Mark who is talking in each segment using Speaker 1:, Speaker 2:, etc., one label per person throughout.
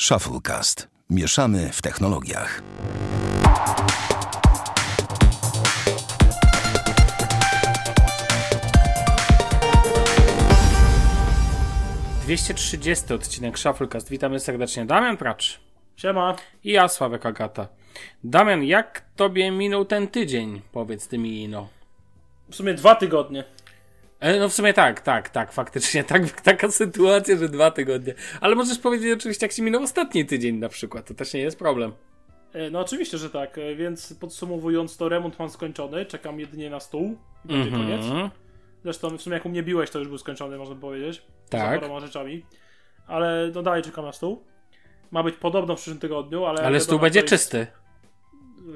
Speaker 1: Shufflecast. Mieszamy w technologiach.
Speaker 2: Dwieście trzydziesty odcinek Shufflecast. Witamy serdecznie. Damian Pracz.
Speaker 3: Siema.
Speaker 2: I ja, Sławek Agata. Damian, jak tobie minął ten tydzień? Powiedz ty mi, no.
Speaker 3: W sumie dwa tygodnie.
Speaker 2: E, no w sumie tak, tak, tak, faktycznie tak, taka sytuacja, że dwa tygodnie. Ale możesz powiedzieć oczywiście, jak się minął ostatni tydzień na przykład, to też nie jest problem.
Speaker 3: E, No oczywiście, że tak, e, więc podsumowując to remont mam skończony, czekam jedynie na stół i będzie
Speaker 2: Mhm.
Speaker 3: koniec. Zresztą w sumie jak u mnie biłeś to już był skończony, można powiedzieć.
Speaker 2: Tak.
Speaker 3: Z paroma rzeczami. Ale no dalej czekam na stół. Ma być podobno w przyszłym tygodniu, ale...
Speaker 2: Ale stół będzie
Speaker 3: jest-
Speaker 2: czysty,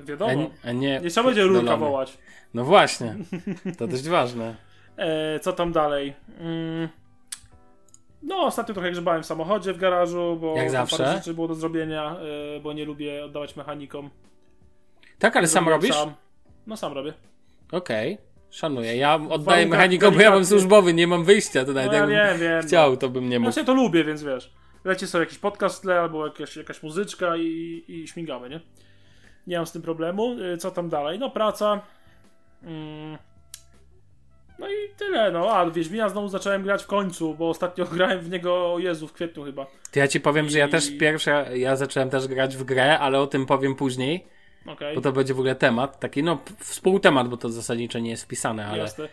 Speaker 2: a,
Speaker 3: Wiadomo.
Speaker 2: nie- a nie
Speaker 3: Nie trzeba będzie rurka wołać.
Speaker 2: No właśnie, to dość ważne.
Speaker 3: E, co tam dalej? Mm. No, ostatnio trochę grzebałem w samochodzie w garażu, bo
Speaker 2: Jak zawsze?
Speaker 3: parę rzeczy było do zrobienia, e, bo nie lubię oddawać mechanikom.
Speaker 2: Tak, ale sam robisz?
Speaker 3: Sam. No sam robię.
Speaker 2: Okej, szanuję. Ja oddaję mechanikom, bo ja mam służbowy, nie mam wyjścia, nawet
Speaker 3: No ja wiem, wiem.
Speaker 2: chciał, to bym nie mógł.
Speaker 3: Znaczy ja to lubię, więc wiesz. Leci sobie jakiś podcast w tle, albo jakaś, jakaś muzyczka i, i śmigamy, nie? Nie mam z tym problemu. Y, Co tam dalej? No praca. Mm. No i tyle, no. A, Wiedźmina znowu zacząłem grać w końcu, bo ostatnio grałem w niego, o Jezu, w kwietniu chyba.
Speaker 2: To ja ci powiem, że ja też
Speaker 3: I-
Speaker 2: pierwsze, ja zacząłem też grać w grę, ale o tym powiem później,
Speaker 3: Okej,
Speaker 2: bo to będzie w ogóle temat, taki no współtemat, bo to zasadniczo nie jest wpisane, ale
Speaker 3: jasne.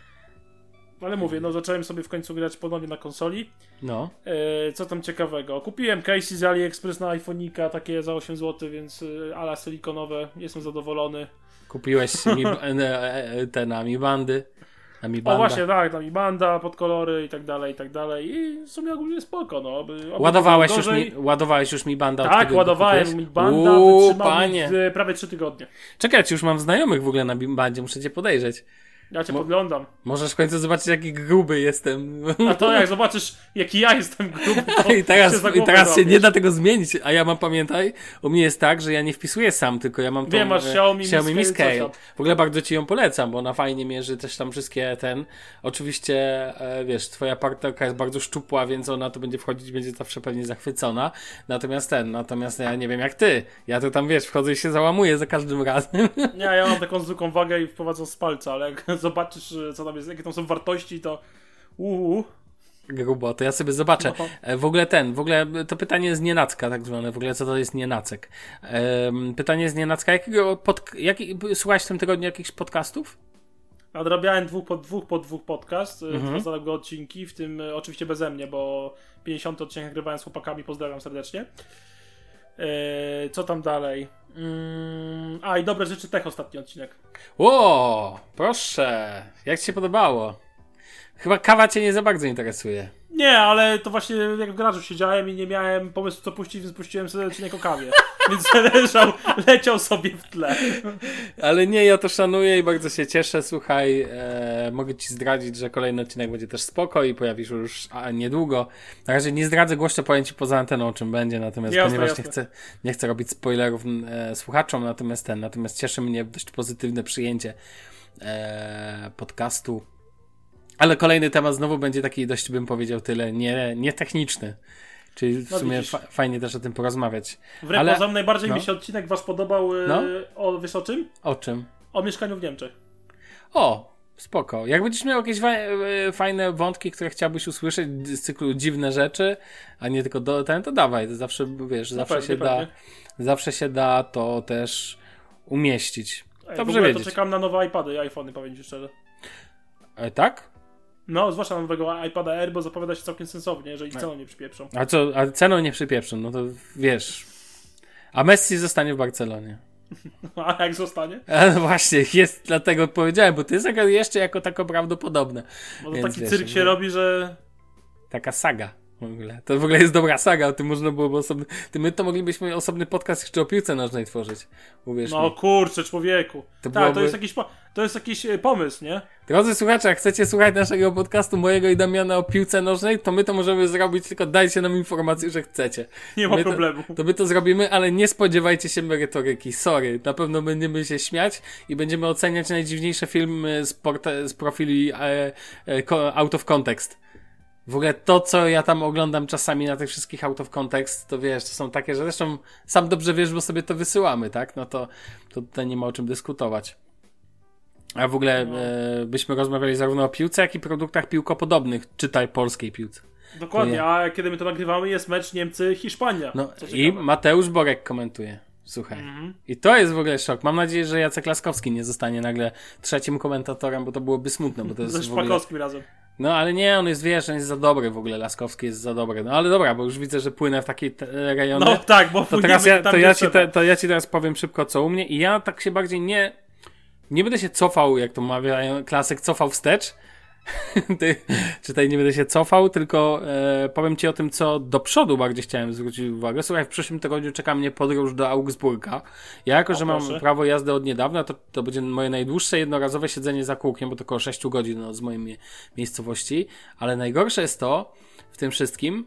Speaker 3: Ale mówię, no zacząłem sobie w końcu grać ponownie na konsoli.
Speaker 2: no.
Speaker 3: E, co tam ciekawego? Kupiłem casey z AliExpress na iPhone'ika, takie za 8 zł, więc y, ala silikonowe. Jestem zadowolony.
Speaker 2: Kupiłeś mi, e, e, te na mi bandy,
Speaker 3: O
Speaker 2: banda.
Speaker 3: właśnie, tak, tam i banda pod kolory i tak dalej, i tak dalej. I w sumie ogólnie spoko, no. By,
Speaker 2: Ładowałeś już, mi, ładowałeś już mi banda od
Speaker 3: Tak, ładowałem mi banda,
Speaker 2: Uuu,
Speaker 3: wytrzymał
Speaker 2: panie.
Speaker 3: w, prawie 3 tygodnie.
Speaker 2: Czekaj, już mam znajomych w ogóle na mi bandzie, muszę cię podejrzeć.
Speaker 3: Ja cię
Speaker 2: Mo-
Speaker 3: podglądam.
Speaker 2: Możesz w końcu zobaczyć, jaki gruby jestem.
Speaker 3: A to jak zobaczysz, jaki ja jestem gruby, to
Speaker 2: I teraz,
Speaker 3: się
Speaker 2: i teraz się nie da tego zmienić, a ja mam, pamiętaj, u mnie jest tak, że ja nie wpisuję sam, tylko ja mam tą
Speaker 3: Wiem, masz
Speaker 2: e,
Speaker 3: Xiaomi Mi
Speaker 2: Xiaomi Mi
Speaker 3: Scale.
Speaker 2: W ogóle bardzo ci ją polecam, bo ona fajnie mierzy też tam wszystkie ten. Oczywiście, e, wiesz, twoja partnerka jest bardzo szczupła, więc ona to będzie wchodzić, będzie zawsze pewnie zachwycona. Natomiast ten, natomiast ja nie wiem jak ty. Ja to tam, wiesz, wchodzę i się załamuję za każdym razem.
Speaker 3: Nie, ja mam taką zwykłą wagę i wprowadzam z palca, ale jak zobaczysz, co tam jest, jakie tam są wartości, to uuu.
Speaker 2: Grubo, to ja sobie zobaczę.
Speaker 3: No.
Speaker 2: E, W ogóle ten, w ogóle to pytanie z nienacka, tak zwane, w ogóle co to jest nienacek. Pytanie z nienacka, jakiego pod, jaki, słuchałeś w tym tygodniu jakichś podcastów?
Speaker 3: Nadrabiałem dwóch po dwóch po dwóch podcast,
Speaker 2: Mhm.
Speaker 3: mhm. dwa zaległe odcinki, w tym e, oczywiście beze mnie, bo 50 odcinek nagrywałem z chłopakami, pozdrawiam serdecznie. E, co tam dalej? Mm, a i dobre rzeczy tech ostatni odcinek.
Speaker 2: Ło, proszę, jak ci się podobało? Chyba kawa cię nie za bardzo interesuje.
Speaker 3: Nie, ale to właśnie jak w garażu siedziałem i nie miałem pomysłu co puścić, więc puściłem sobie odcinek o kawie. więc leżał, leciał sobie w tle.
Speaker 2: Ale nie, ja to szanuję i bardzo się cieszę. Słuchaj, e, mogę ci zdradzić, że kolejny odcinek będzie też spoko i pojawi się już a, niedługo. Na razie nie zdradzę głośno, powiem ci poza anteną o czym będzie, natomiast
Speaker 3: Jasne,
Speaker 2: ponieważ
Speaker 3: jasne.
Speaker 2: nie chcę, nie chcę robić spoilerów e, słuchaczom, natomiast ten, natomiast cieszy mnie dość pozytywne przyjęcie e, podcastu. Ale kolejny temat znowu będzie taki dość, bym powiedział, tyle nie, nie techniczny. Czyli w
Speaker 3: No
Speaker 2: sumie fa- fajnie też o tym porozmawiać.
Speaker 3: Wbrew
Speaker 2: Ale-
Speaker 3: pozorom najbardziej
Speaker 2: no.
Speaker 3: mi się odcinek was podobał e,
Speaker 2: No.
Speaker 3: o, wiesz o czym?
Speaker 2: O czym?
Speaker 3: O mieszkaniu w Niemczech.
Speaker 2: O, spoko. Jak będziesz miał jakieś e, fajne wątki, które chciałbyś usłyszeć z cyklu dziwne rzeczy, a nie tylko do ten, to dawaj. To zawsze, wiesz, zawsze
Speaker 3: pewnie,
Speaker 2: się da, zawsze się da to też umieścić.
Speaker 3: Ej, w
Speaker 2: Dobrze
Speaker 3: ogóle
Speaker 2: wiedzieć.
Speaker 3: to czekam na nowe iPady i iPhony, powiem ci szczerze.
Speaker 2: E, tak?
Speaker 3: No, zwłaszcza na nowego iPada Air, bo zapowiada się całkiem sensownie, jeżeli
Speaker 2: Tak.
Speaker 3: ceną nie przypieprzą.
Speaker 2: A co, a ceną nie przypieprzą, no to wiesz. A Messi zostanie w Barcelonie.
Speaker 3: A jak zostanie?
Speaker 2: A no właśnie, jest, dlatego powiedziałem, bo to jest jeszcze jako tako prawdopodobne.
Speaker 3: Bo to
Speaker 2: Więc
Speaker 3: taki
Speaker 2: wiesz,
Speaker 3: cyrk się
Speaker 2: no.
Speaker 3: robi, że...
Speaker 2: Taka saga w ogóle. To w ogóle jest dobra saga, o tym można byłoby osobny. Ty my to moglibyśmy osobny podcast jeszcze o piłce nożnej tworzyć. Uwierz
Speaker 3: No
Speaker 2: mi.
Speaker 3: kurczę, człowieku.
Speaker 2: To
Speaker 3: tak, to
Speaker 2: byłoby-
Speaker 3: jest jakiś, po... to jest jakiś e, pomysł, nie?
Speaker 2: Drodzy słuchacze, jak chcecie słuchać naszego podcastu mojego i Damiana o piłce nożnej, to my to możemy zrobić, tylko dajcie nam informację, że chcecie.
Speaker 3: Nie ma
Speaker 2: My to-
Speaker 3: problemu.
Speaker 2: To my to zrobimy, ale nie spodziewajcie się merytoryki. Sorry. Na pewno będziemy się śmiać i będziemy oceniać najdziwniejsze filmy z, porta- z profili e, e, out of context. W ogóle to, co ja tam oglądam czasami na tych wszystkich out of context, to wiesz, to są takie, że zresztą sam dobrze wiesz, bo sobie to wysyłamy, tak? No to, to tutaj nie ma o czym dyskutować. A w ogóle
Speaker 3: No.
Speaker 2: e, byśmy rozmawiali zarówno o piłce, jak i produktach piłkopodobnych, czytaj polskiej piłce.
Speaker 3: Dokładnie, a kiedy my to nagrywamy jest mecz Niemcy-Hiszpania.
Speaker 2: No i. Mateusz Borek komentuje. Słuchaj.
Speaker 3: Mhm.
Speaker 2: I to jest w ogóle szok. Mam nadzieję, że Jacek Laskowski nie zostanie nagle trzecim komentatorem, bo to byłoby smutne, bo to jest
Speaker 3: Ze
Speaker 2: w ogóle...
Speaker 3: Szpakowskim razem.
Speaker 2: No ale nie, on jest, wiesz, on jest za dobry w ogóle, Laskowski jest za dobry. No ale dobra, bo już widzę, że płynę w takie rejony.
Speaker 3: No tak, bo
Speaker 2: to teraz ja, to, ja ci te, to ja ci teraz powiem szybko, co u mnie i ja tak się bardziej nie... Nie będę się cofał, jak to mawiają klasyk, cofał wstecz. Ty, czy tutaj nie będę się cofał, tylko e, powiem ci o tym, co do przodu bardziej chciałem zwrócić uwagę. Słuchaj, w przyszłym tygodniu czeka mnie podróż do Augsburga. Ja jako,
Speaker 3: O,
Speaker 2: że mam
Speaker 3: proszę.
Speaker 2: prawo jazdy od niedawna, to, to będzie moje najdłuższe jednorazowe siedzenie za kółkiem, bo to około 6 godzin no, z mojej mie- miejscowości. Ale najgorsze jest to w tym wszystkim,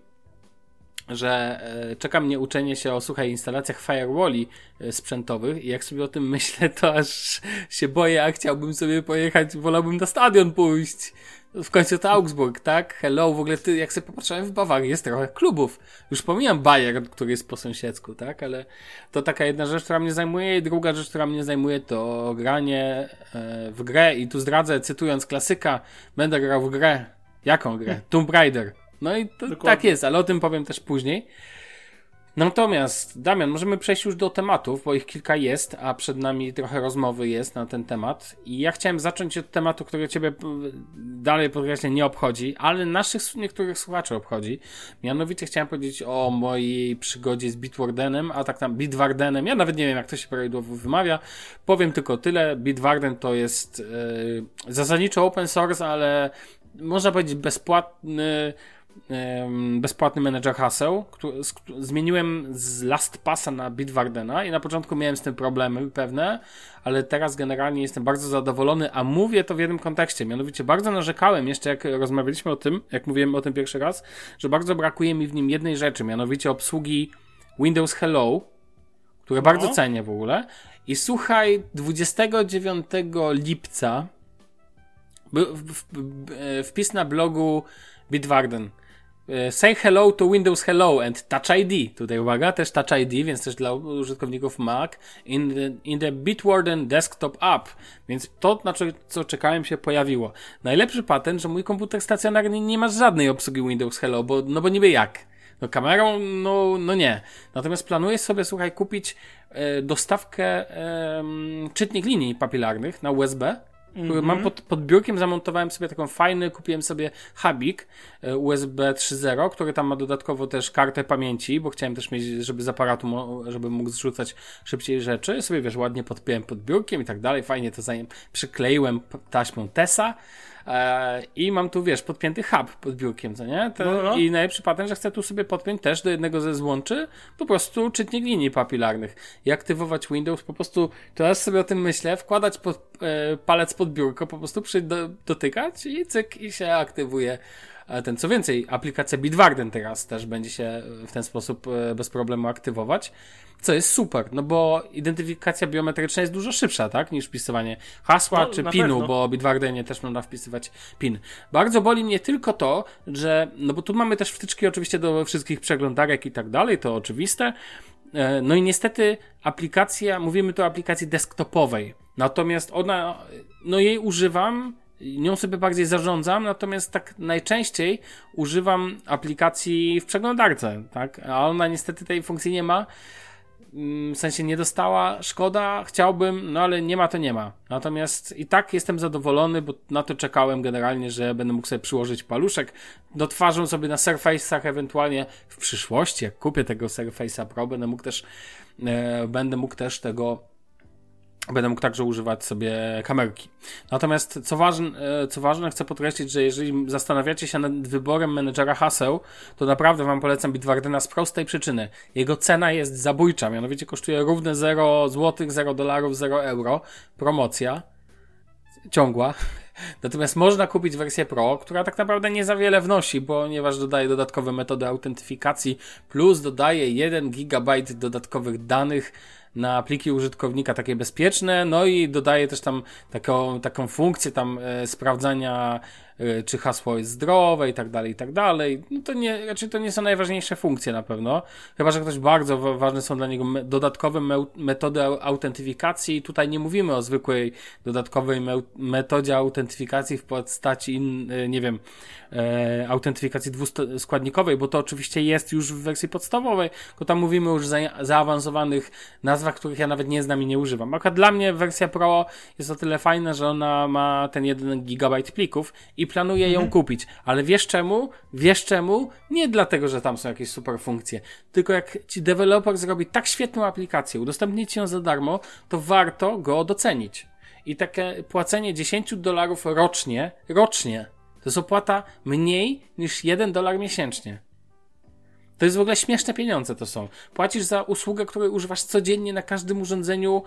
Speaker 2: że e, czeka mnie uczenie się o, słuchaj, instalacjach firewalli e, sprzętowych i jak sobie o tym myślę, to aż się boję, a chciałbym sobie pojechać, wolałbym na stadion pójść. W końcu to Augsburg, tak? Hello, w ogóle ty, jak sobie popatrzyłem w Bawarii, jest trochę klubów. Już pomijam Bayern, który jest po sąsiedzku, tak? Ale to taka jedna rzecz, która mnie zajmuje i druga rzecz, która mnie zajmuje to granie e, w grę i tu zdradzę, cytując klasyka, będę grał w grę. Jaką grę? Tomb Raider. No i to, tak jest, ale o tym powiem też później. Natomiast, Damian, możemy przejść już do tematów, bo ich kilka jest, a przed nami trochę rozmowy jest na ten temat. I ja chciałem zacząć od tematu, który Ciebie p- dalej podkreślę nie obchodzi, ale naszych niektórych słuchaczy obchodzi. Mianowicie chciałem powiedzieć o mojej przygodzie z Bitwardenem, a tak tam Bitwardenem. Ja nawet nie wiem, jak to się prawidłowo wymawia. Powiem tylko tyle. Bitwarden to jest yy, zasadniczo open source, ale można powiedzieć bezpłatny em, bezpłatny menedżer haseł. Który, z, zmieniłem z LastPassa na Bitwardena i na początku miałem z tym problemy pewne, ale teraz generalnie jestem bardzo zadowolony, a mówię to w jednym kontekście. Mianowicie bardzo narzekałem jeszcze, jak rozmawialiśmy o tym, jak mówiłem o tym pierwszy raz, że bardzo brakuje mi w nim jednej rzeczy, mianowicie obsługi Windows Hello, które bardzo cenię w ogóle. I słuchaj, 29 lipca był e, wpis na blogu Bitwarden. E, Say hello to Windows Hello and Touch ID. Tutaj uwaga, też Touch ID, więc też dla użytkowników Mac. In the, in the Bitwarden Desktop App. Więc to, na co, co czekałem, się pojawiło. Najlepszy patent, że mój komputer stacjonarny nie ma żadnej obsługi Windows Hello, bo, no bo niby jak? No kamerą, no, no nie. Natomiast planuję sobie, słuchaj, kupić e, dostawkę em, czytnik linii papilarnych na USB, który mam pod, pod biurkiem, zamontowałem sobie taką fajny, kupiłem sobie hubik e, USB 3.0, który tam ma dodatkowo też kartę pamięci, bo chciałem też mieć, żeby z aparatu, żeby mógł zrzucać szybciej rzeczy. Sobie, wiesz, ładnie podpiąłem pod biurkiem i tak dalej, fajnie to zanim przykleiłem taśmą TESA i mam tu, wiesz, podpięty hub pod biurkiem, co nie? To,
Speaker 3: No, no.
Speaker 2: I najlepszy patent, że chcę tu sobie podpiąć też do jednego ze złączy po prostu czytnik linii papilarnych i aktywować Windows, po prostu teraz sobie o tym myślę, wkładać pod, e, palec pod biurko, po prostu przy, do, dotykać i cyk i się aktywuje e, ten. Co więcej, aplikacja Bitwarden teraz też będzie się w ten sposób e, bez problemu aktywować. Co jest super, no bo identyfikacja biometryczna jest dużo szybsza, tak, niż wpisywanie hasła
Speaker 3: No,
Speaker 2: czy pinu,
Speaker 3: pewno.
Speaker 2: bo Bitwardenie też można wpisywać PIN. Bardzo boli mnie tylko to, że, no bo tu mamy też wtyczki oczywiście do wszystkich przeglądarek i tak dalej, to oczywiste. E, No i niestety aplikacja, mówimy tu o aplikacji desktopowej, natomiast ona, no jej używam, nią sobie bardziej zarządzam, natomiast tak najczęściej używam aplikacji w przeglądarce, tak, a ona niestety tej funkcji nie ma. Mm, w sensie nie dostała, szkoda, chciałbym, no ale nie ma to nie ma. Natomiast i tak jestem zadowolony, bo na to czekałem generalnie, że będę mógł sobie przyłożyć paluszek, dotwarzą sobie na Surface'ach ewentualnie. W przyszłości, jak kupię tego Surface'a Pro, będę mógł też e, będę mógł też tego Będę mógł także używać sobie kamerki. Natomiast co ważne, e, co ważne, chcę podkreślić, że jeżeli zastanawiacie się nad wyborem menedżera haseł, to naprawdę Wam polecam Bitwardena z prostej przyczyny. Jego cena jest zabójcza, mianowicie kosztuje równe 0 zł, 0 dolarów, 0 euro. Promocja ciągła. Natomiast można kupić wersję Pro, która tak naprawdę nie za wiele wnosi, ponieważ dodaje dodatkowe metody autentyfikacji, plus dodaje 1 GB dodatkowych danych na pliki użytkownika, takie bezpieczne, no i dodaje też tam taką, taką funkcję tam e, sprawdzania czy hasło jest zdrowe i tak dalej, i tak dalej. No to nie, raczej to nie są najważniejsze funkcje na pewno. Chyba, że ktoś bardzo ważne są dla niego dodatkowe me metody autentyfikacji. I tutaj nie mówimy o zwykłej dodatkowej me metodzie autentyfikacji w postaci, in, y, nie wiem, e, autentyfikacji dwuskładnikowej, bo to oczywiście jest już w wersji podstawowej, tylko tam mówimy już za zaawansowanych nazwach, których ja nawet nie znam i nie używam. Akurat dla mnie wersja Pro jest o tyle fajna, że ona ma ten 1 GB plików i planuję mhm. ją kupić. Ale wiesz czemu? Wiesz czemu? Nie dlatego, że tam są jakieś super funkcje, tylko jak ci deweloper zrobi tak świetną aplikację, udostępni ci ją za darmo, to warto go docenić. I takie płacenie 10 dolarów rocznie, rocznie, to jest opłata mniej niż 1 dolar miesięcznie. To jest w ogóle śmieszne pieniądze to są. Płacisz za usługę, której używasz codziennie na każdym urządzeniu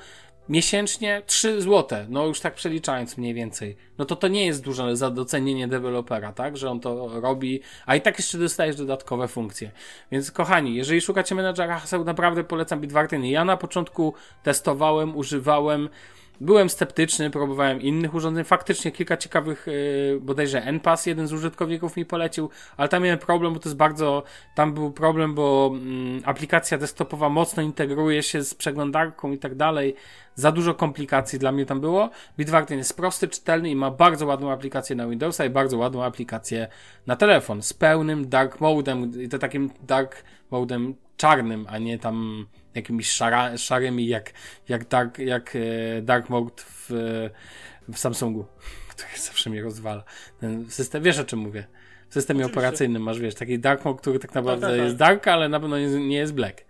Speaker 2: miesięcznie 3 zł, no już tak przeliczając mniej więcej. No to to nie jest duże za docenienie dewelopera, tak, że on to robi, a i tak jeszcze dostajesz dodatkowe funkcje. Więc kochani, jeżeli szukacie menadżera haseł, naprawdę polecam Bitwarden. Ja na początku testowałem, używałem, Byłem sceptyczny, próbowałem innych urządzeń. Faktycznie kilka ciekawych, yy, bodajże NPAS, jeden z użytkowników mi polecił, ale tam miałem problem, bo to jest bardzo, tam był problem, bo mm, aplikacja desktopowa mocno integruje się z przeglądarką i tak dalej. Za dużo komplikacji dla mnie tam było. Bitwarden jest prosty, czytelny i ma bardzo ładną aplikację na Windowsa i bardzo ładną aplikację na telefon z pełnym dark modem i to takim dark modem czarnym, a nie tam jakimiś szara, szarymi jak, jak, dark, jak e, dark mode w, w Samsungu, który zawsze mnie rozwala. Ten system, wiesz o czym mówię? W systemie Oczywiście. operacyjnym masz, wiesz, taki dark mode, który tak naprawdę tak, tak, jest dark, ale na pewno nie, nie jest black.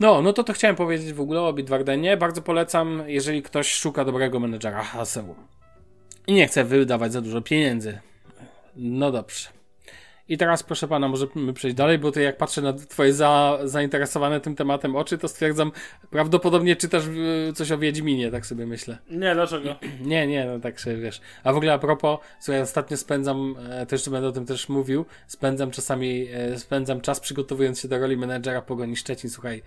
Speaker 2: No, no to to chciałem powiedzieć w ogóle o Bitwardenie. Bardzo polecam, jeżeli ktoś szuka dobrego menedżera haseł i nie chce wydawać za dużo pieniędzy. No dobrze. I teraz, proszę pana, możemy przejść dalej, bo to jak patrzę na twoje za, zainteresowane tym tematem oczy, to stwierdzam, prawdopodobnie czytasz e, coś o Wiedźminie, tak sobie myślę.
Speaker 3: Nie, dlaczego?
Speaker 2: Nie, nie, no tak sobie wiesz. A w ogóle a propos, słuchaj, ostatnio spędzam, e, też będę o tym też mówił, spędzam czasami, e, spędzam czas przygotowując się do roli menedżera Pogoni Szczecin, słuchaj,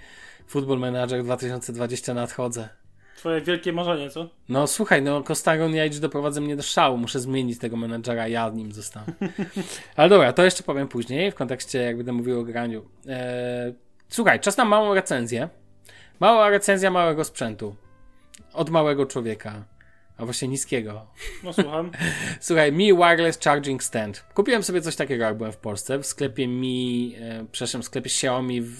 Speaker 2: Football Manager 2020 nadchodzę.
Speaker 3: Twoje wielkie marzenie, co?
Speaker 2: No słuchaj, no Kostaron Jajcz doprowadza mnie do szału. Muszę zmienić tego menadżera, ja nim zostanę. Ale dobra, to jeszcze powiem później, w kontekście jak będę mówił o graniu. Eee, słuchaj, czas na małą recenzję. Mała recenzja małego sprzętu. Od małego człowieka. A właśnie niskiego.
Speaker 3: No słucham.
Speaker 2: Słuchaj, Mi Wireless Charging Stand. Kupiłem sobie coś takiego, jak byłem w Polsce, w sklepie Mi, e, przepraszam, w sklepie Xiaomi w,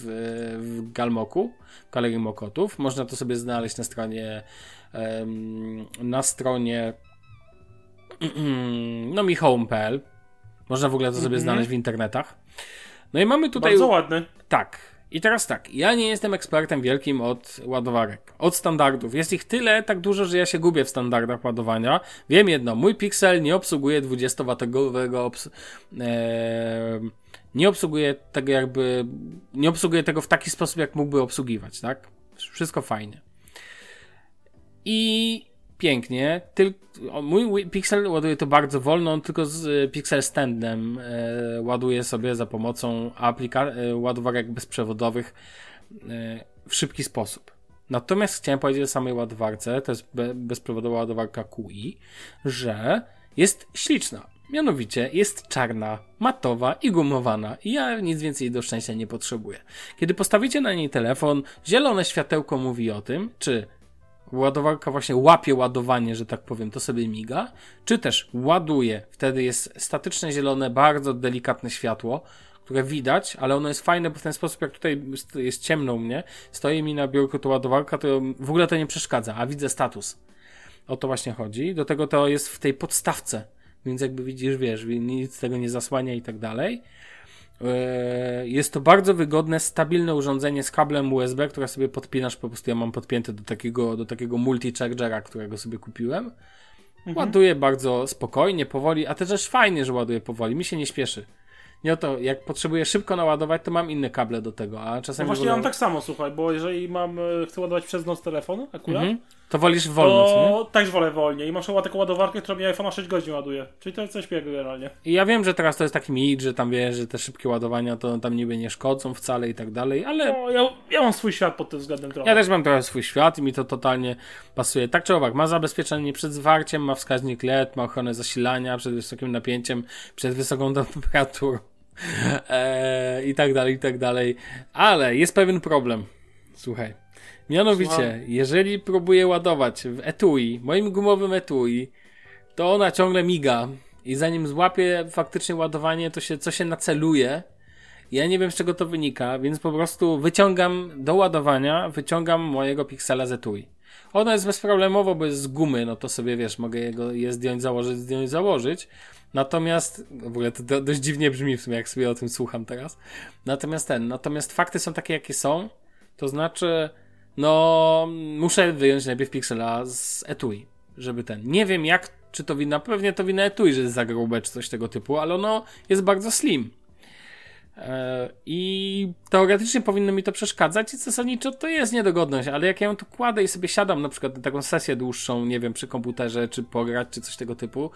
Speaker 2: w Galmoku, w Galerii Mokotów. Można to sobie znaleźć na stronie na stronie no mi home.pl. Można w ogóle to sobie mm -hmm. znaleźć w internetach. No i mamy tutaj...
Speaker 3: Bardzo ładny.
Speaker 2: Tak. I teraz tak, ja nie jestem ekspertem wielkim od ładowarek, od standardów. Jest ich tyle, tak dużo, że ja się gubię w standardach ładowania. Wiem jedno, mój Pixel nie obsługuje 20W obs e nie obsługuje tego jakby, nie obsługuje tego w taki sposób, jak mógłby obsługiwać, tak? Wszystko fajnie. I pięknie. Tyl mój Pixel ładuje to bardzo wolno, on tylko z e, Pixel Standem e, ładuje sobie za pomocą aplika- e, ładowarek bezprzewodowych e, w szybki sposób. Natomiast chciałem powiedzieć o samej ładowarce, to jest be bezprzewodowa ładowarka QI, że jest śliczna. Mianowicie jest czarna, matowa i gumowana i ja nic więcej do szczęścia nie potrzebuję. Kiedy postawicie na niej telefon, zielone światełko mówi o tym, czy ładowarka właśnie łapie ładowanie, że tak powiem, to sobie miga, czy też ładuje, wtedy jest statyczne zielone, bardzo delikatne światło, które widać, ale ono jest fajne, bo w ten sposób, jak tutaj jest ciemno u mnie, stoi mi na biurku to ładowarka, to w ogóle to nie przeszkadza, a widzę status. O to właśnie chodzi. Do tego to jest w tej podstawce, więc jakby widzisz, wiesz, nic tego nie zasłania i tak dalej. E, jest to bardzo wygodne, stabilne urządzenie z kablem USB, które sobie podpinasz, po prostu ja mam podpięte do takiego, do takiego multi-chargera, którego sobie kupiłem. Mhm. Ładuje bardzo spokojnie, powoli, a też fajnie, że ładuje powoli, mi się nie śpieszy. Nie o to, jak potrzebuję szybko naładować, to mam inne kable do tego, a czasami...
Speaker 3: No właśnie ja mam tak samo, słuchaj, bo jeżeli mam, e, chcę ładować przez noc telefon akurat, mhm.
Speaker 2: To wolisz wolno, co nie?
Speaker 3: to też wolę wolniej. I masz taką ładowarkę, która mi iPhone'a 6 godzin ładuje. Czyli to jest coś pięknego generalnie.
Speaker 2: I ja wiem, że teraz to jest taki mit, że tam wiesz, że te szybkie ładowania to tam niby nie szkodzą wcale i tak dalej, ale
Speaker 3: No, ja, ja mam swój świat pod tym względem trochę.
Speaker 2: ja też mam trochę swój świat i mi to totalnie pasuje. Tak czy owak, ma zabezpieczenie przed zwarciem, ma wskaźnik LED, ma ochronę zasilania przed wysokim napięciem, przed wysoką temperaturą eee, i tak dalej, i tak dalej. Ale jest pewien problem. Słuchaj. Mianowicie,
Speaker 3: Słucham.
Speaker 2: jeżeli próbuję ładować w etui, moim gumowym etui, to ona ciągle miga. I zanim złapie faktycznie ładowanie, to się, co się naceluje. Ja nie wiem z czego to wynika, więc po prostu wyciągam do ładowania, wyciągam mojego Pixela z etui. Ono jest bezproblemowo, bo jest z gumy, no to sobie wiesz, mogę jego je zdjąć, założyć, zdjąć, założyć. Natomiast, w ogóle to do, dość dziwnie brzmi w sumie, jak sobie o tym słucham teraz. Natomiast ten, natomiast fakty są takie, jakie są. To znaczy, no, muszę wyjąć najpierw Pixela z etui, żeby ten. Nie wiem jak, czy to wina, pewnie to wina etui, że jest za grube, czy coś tego typu, ale ono jest bardzo slim. E, I teoretycznie powinno mi to przeszkadzać i zasadniczo to jest niedogodność, ale jak ja ją tu kładę i sobie siadam na przykład na taką sesję dłuższą, nie wiem, przy komputerze, czy pograć, czy coś tego typu,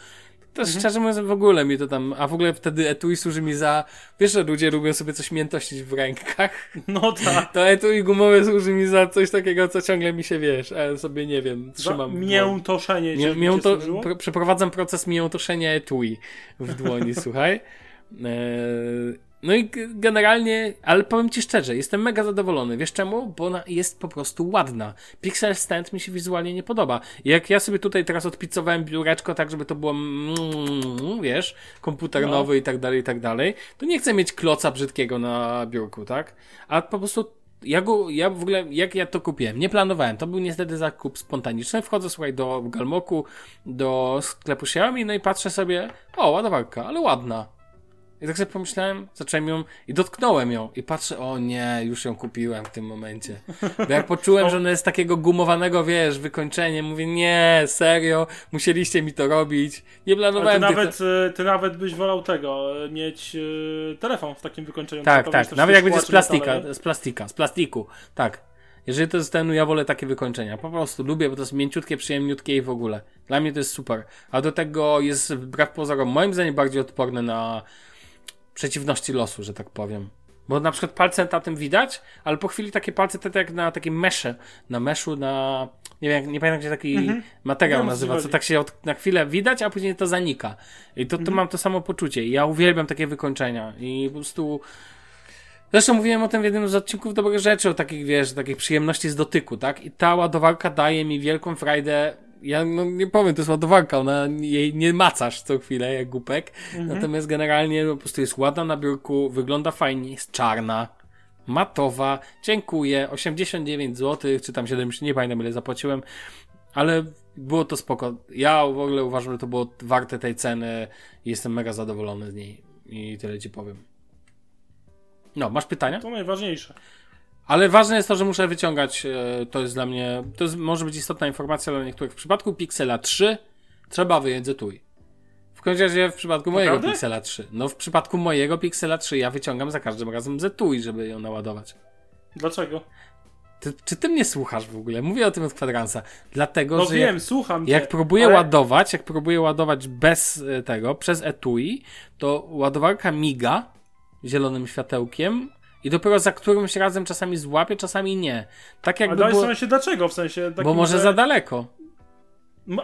Speaker 2: to szczerze mówiąc w ogóle mi to tam, a w ogóle wtedy etui służy mi za, wiesz, że ludzie lubią sobie coś miętościć w rękach,
Speaker 3: No tak.
Speaker 2: to etui gumowe służy mi za coś takiego, co ciągle mi się, wiesz, a ja sobie, nie wiem,
Speaker 3: Za
Speaker 2: trzymam dłoni.
Speaker 3: miętoszenie
Speaker 2: Mię,
Speaker 3: ci
Speaker 2: mię
Speaker 3: ci
Speaker 2: to,
Speaker 3: służyło?
Speaker 2: pr przeprowadzam proces miętoszenia etui w dłoni, słuchaj. Eee, no i generalnie, ale powiem ci szczerze, jestem mega zadowolony. Wiesz czemu? Bo ona jest po prostu ładna. Pixel Stand mi się wizualnie nie podoba. Jak ja sobie tutaj teraz odpicowałem biureczko tak, żeby to było, mm, wiesz, komputer
Speaker 3: No.
Speaker 2: nowy i tak dalej, i tak dalej, to nie chcę mieć kloca brzydkiego na biurku, tak? A po prostu ja go, ja w ogóle, jak ja to kupiłem? Nie planowałem. To był niestety zakup spontaniczny. Wchodzę, słuchaj, do Galmoku, do sklepu Xiaomi, no i patrzę sobie, o, ładowarka, ale ładna. I tak sobie pomyślałem, zacząłem ją i dotknąłem ją i patrzę, o nie, już ją kupiłem w tym momencie. Bo jak poczułem, że ona jest takiego gumowanego, wiesz, wykończenie, mówię, nie, serio, musieliście mi to robić. Nie
Speaker 3: ty
Speaker 2: planowałem tych-
Speaker 3: nawet, y, ty nawet byś wolał tego, y, mieć y, telefon w takim wykończeniu.
Speaker 2: Tak, tak. Nawet jak będzie z
Speaker 3: metale,
Speaker 2: plastika, z plastika, z plastiku. Tak. Jeżeli to jest ten, ja wolę takie wykończenia. Po prostu lubię, bo to jest mięciutkie, przyjemniutkie i w ogóle. Dla mnie to jest super. A do tego jest wbrew pozorom moim zdaniem bardziej odporny na przeciwności losu, że tak powiem. Bo na przykład palce na tym widać, ale po chwili takie palce to jak na takim mesze, na meszu, na nie wiem, nie pamiętam jak się taki materiał
Speaker 3: Wiem, o co
Speaker 2: nazywa, co tak się od, na chwilę widać, a później to zanika. I to, to mam to samo poczucie. I ja uwielbiam takie wykończenia i po prostu Zresztą mówiłem o tym w jednym z odcinków dobrych rzeczy, o takich, wiesz, takich przyjemności z dotyku, tak? I ta ładowarka daje mi wielką frajdę. Ja no, nie powiem, to jest ładowarka, ona jej nie macasz co chwilę, jak głupek. Natomiast generalnie po prostu jest ładna na biurku, wygląda fajnie, jest czarna, matowa. Dziękuję, 89 zł, czy tam 70, nie pamiętam ile zapłaciłem, ale było to spoko. Ja w ogóle uważam, że to było warte tej ceny i jestem mega zadowolony z niej. I tyle ci powiem. No, masz pytania?
Speaker 3: To najważniejsze.
Speaker 2: Ale ważne jest to, że muszę wyciągać, e, to jest dla mnie, to jest, może być istotna informacja dla niektórych. W przypadku Pixela 3 trzeba etui. W każdym razie w przypadku mojego
Speaker 3: Naprawdę?
Speaker 2: Pixela 3. No w przypadku mojego Pixela 3 ja wyciągam za każdym razem z etui, żeby ją naładować.
Speaker 3: Dlaczego?
Speaker 2: Ty, czy ty mnie słuchasz w ogóle? Mówię o tym od kwadransa. Dlatego,
Speaker 3: No
Speaker 2: że
Speaker 3: wiem,
Speaker 2: jak,
Speaker 3: słucham cię.
Speaker 2: jak próbuję
Speaker 3: ale-
Speaker 2: ładować, jak próbuję ładować bez e, tego, przez etui, to ładowarka miga zielonym światełkiem i dopiero za którymś razem czasami złapie, czasami nie. Tak
Speaker 3: Ale
Speaker 2: jakby
Speaker 3: daj
Speaker 2: było...
Speaker 3: sobie dlaczego, w sensie
Speaker 2: Bo może
Speaker 3: że...
Speaker 2: za daleko.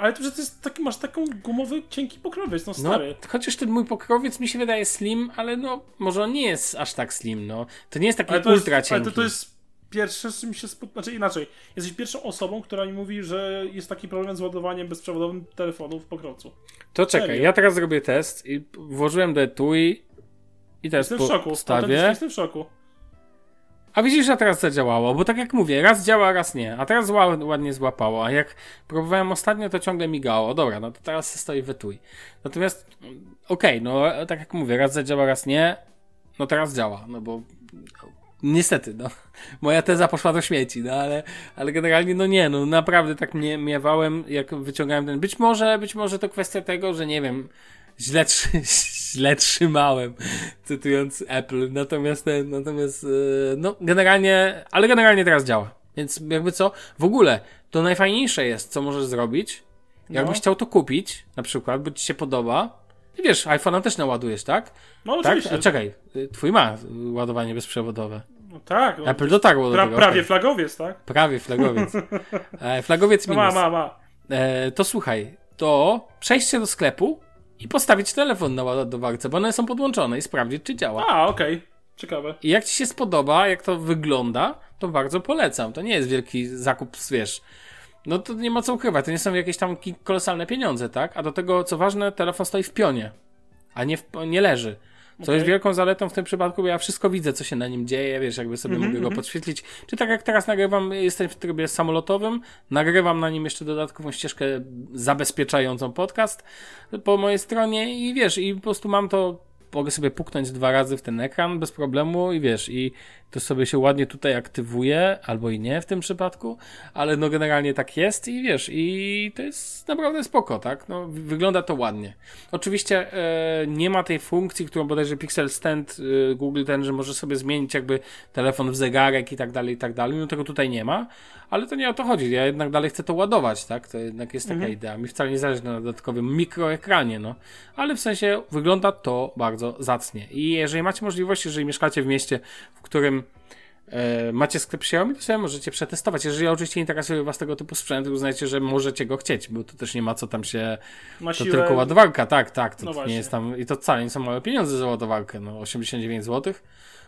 Speaker 3: Ale to, że to jest taki, masz taką gumowy, cienki pokrowiec, no
Speaker 2: No,
Speaker 3: stary.
Speaker 2: chociaż ten mój pokrowiec mi się wydaje slim, ale no, może on nie jest aż tak slim, no. To nie jest taki
Speaker 3: Ale to jest,
Speaker 2: ultra
Speaker 3: ale
Speaker 2: cienki.
Speaker 3: to, to jest pierwsze, z czym się spot... Znaczy inaczej, jesteś pierwszą osobą, która mi mówi, że jest taki problem z ładowaniem bezprzewodowym telefonu w pokrowcu.
Speaker 2: To czekaj,
Speaker 3: Serio?
Speaker 2: ja teraz zrobię test i włożyłem do etui i teraz
Speaker 3: Jestem w szoku. Jestem w szoku.
Speaker 2: A widzisz, że teraz zadziałało, bo tak jak mówię, raz działa, raz nie. A teraz ła- ładnie złapało, a jak próbowałem ostatnio, to ciągle migało. Dobra, no to teraz stoi w etui. Natomiast, mm, okej, no tak jak mówię, raz zadziała, raz nie. No teraz działa, no bo niestety, no. Moja teza poszła do śmieci, no ale, ale generalnie no nie, no naprawdę tak mnie miewałem, jak wyciągałem ten. Być może, być może to kwestia tego, że nie wiem, źle, źle trzymałem, cytując Apple. Natomiast, natomiast, e, no generalnie, ale generalnie teraz działa. Więc jakby co, w ogóle to najfajniejsze jest, co możesz zrobić. Jakbyś
Speaker 3: No.
Speaker 2: chciał to kupić, na przykład, bo ci się podoba. I wiesz, iPhone'a też naładujesz, tak?
Speaker 3: No
Speaker 2: Tak?
Speaker 3: oczywiście.
Speaker 2: A czekaj, y, twój ma ładowanie bezprzewodowe.
Speaker 3: No tak. No,
Speaker 2: Apple dotarło do
Speaker 3: pra,
Speaker 2: tego.
Speaker 3: prawie
Speaker 2: okej.
Speaker 3: flagowiec, tak?
Speaker 2: Prawie flagowiec. E, flagowiec
Speaker 3: No
Speaker 2: minus.
Speaker 3: ma, ma, ma.
Speaker 2: E, to słuchaj, to przejść się do sklepu i postawić telefon na ładowarce, bo one są podłączone i sprawdzić, czy działa.
Speaker 3: A, okej. Ciekawe.
Speaker 2: I jak ci się spodoba, jak to wygląda, to bardzo polecam. To nie jest wielki zakup, wiesz. No to nie ma co ukrywać, to nie są jakieś tam kolosalne pieniądze, tak? A do tego, co ważne, telefon stoi w pionie, a nie, w, nie leży. Co
Speaker 3: Okej.
Speaker 2: jest wielką zaletą w tym przypadku, bo ja wszystko widzę, co się na nim dzieje, wiesz, jakby sobie mogę go podświetlić. Czy tak jak teraz nagrywam, jestem w trybie samolotowym, nagrywam na nim jeszcze dodatkową ścieżkę zabezpieczającą podcast po mojej stronie i wiesz, i po prostu mam to, mogę sobie puknąć dwa razy w ten ekran bez problemu i wiesz, i to sobie się ładnie tutaj aktywuje, albo i nie w tym przypadku, ale no generalnie tak jest i wiesz, i to jest naprawdę spoko, tak? No, wy- wygląda to ładnie. Oczywiście e, nie ma tej funkcji, którą bodajże Pixel Stand e, Google ten, że może sobie zmienić jakby telefon w zegarek i tak dalej, i tak dalej, no tego tutaj nie ma, ale to nie o to chodzi, ja jednak dalej chcę to ładować, tak? To jednak jest taka idea, mi wcale nie zależy na dodatkowym mikroekranie, no, ale w sensie wygląda to bardzo zacnie i jeżeli macie możliwość, jeżeli mieszkacie w mieście, w którym e, macie sklep Xiaomi, to sobie możecie przetestować. Jeżeli oczywiście interesuje Was tego typu sprzęt, uznajcie, że możecie go chcieć, bo to też nie ma co tam się.
Speaker 3: Na
Speaker 2: To tylko ładowarka, tak, tak. To,
Speaker 3: No
Speaker 2: to nie jest tam. I to wcale nie są małe pieniądze za ładowarkę. No, 89 zł.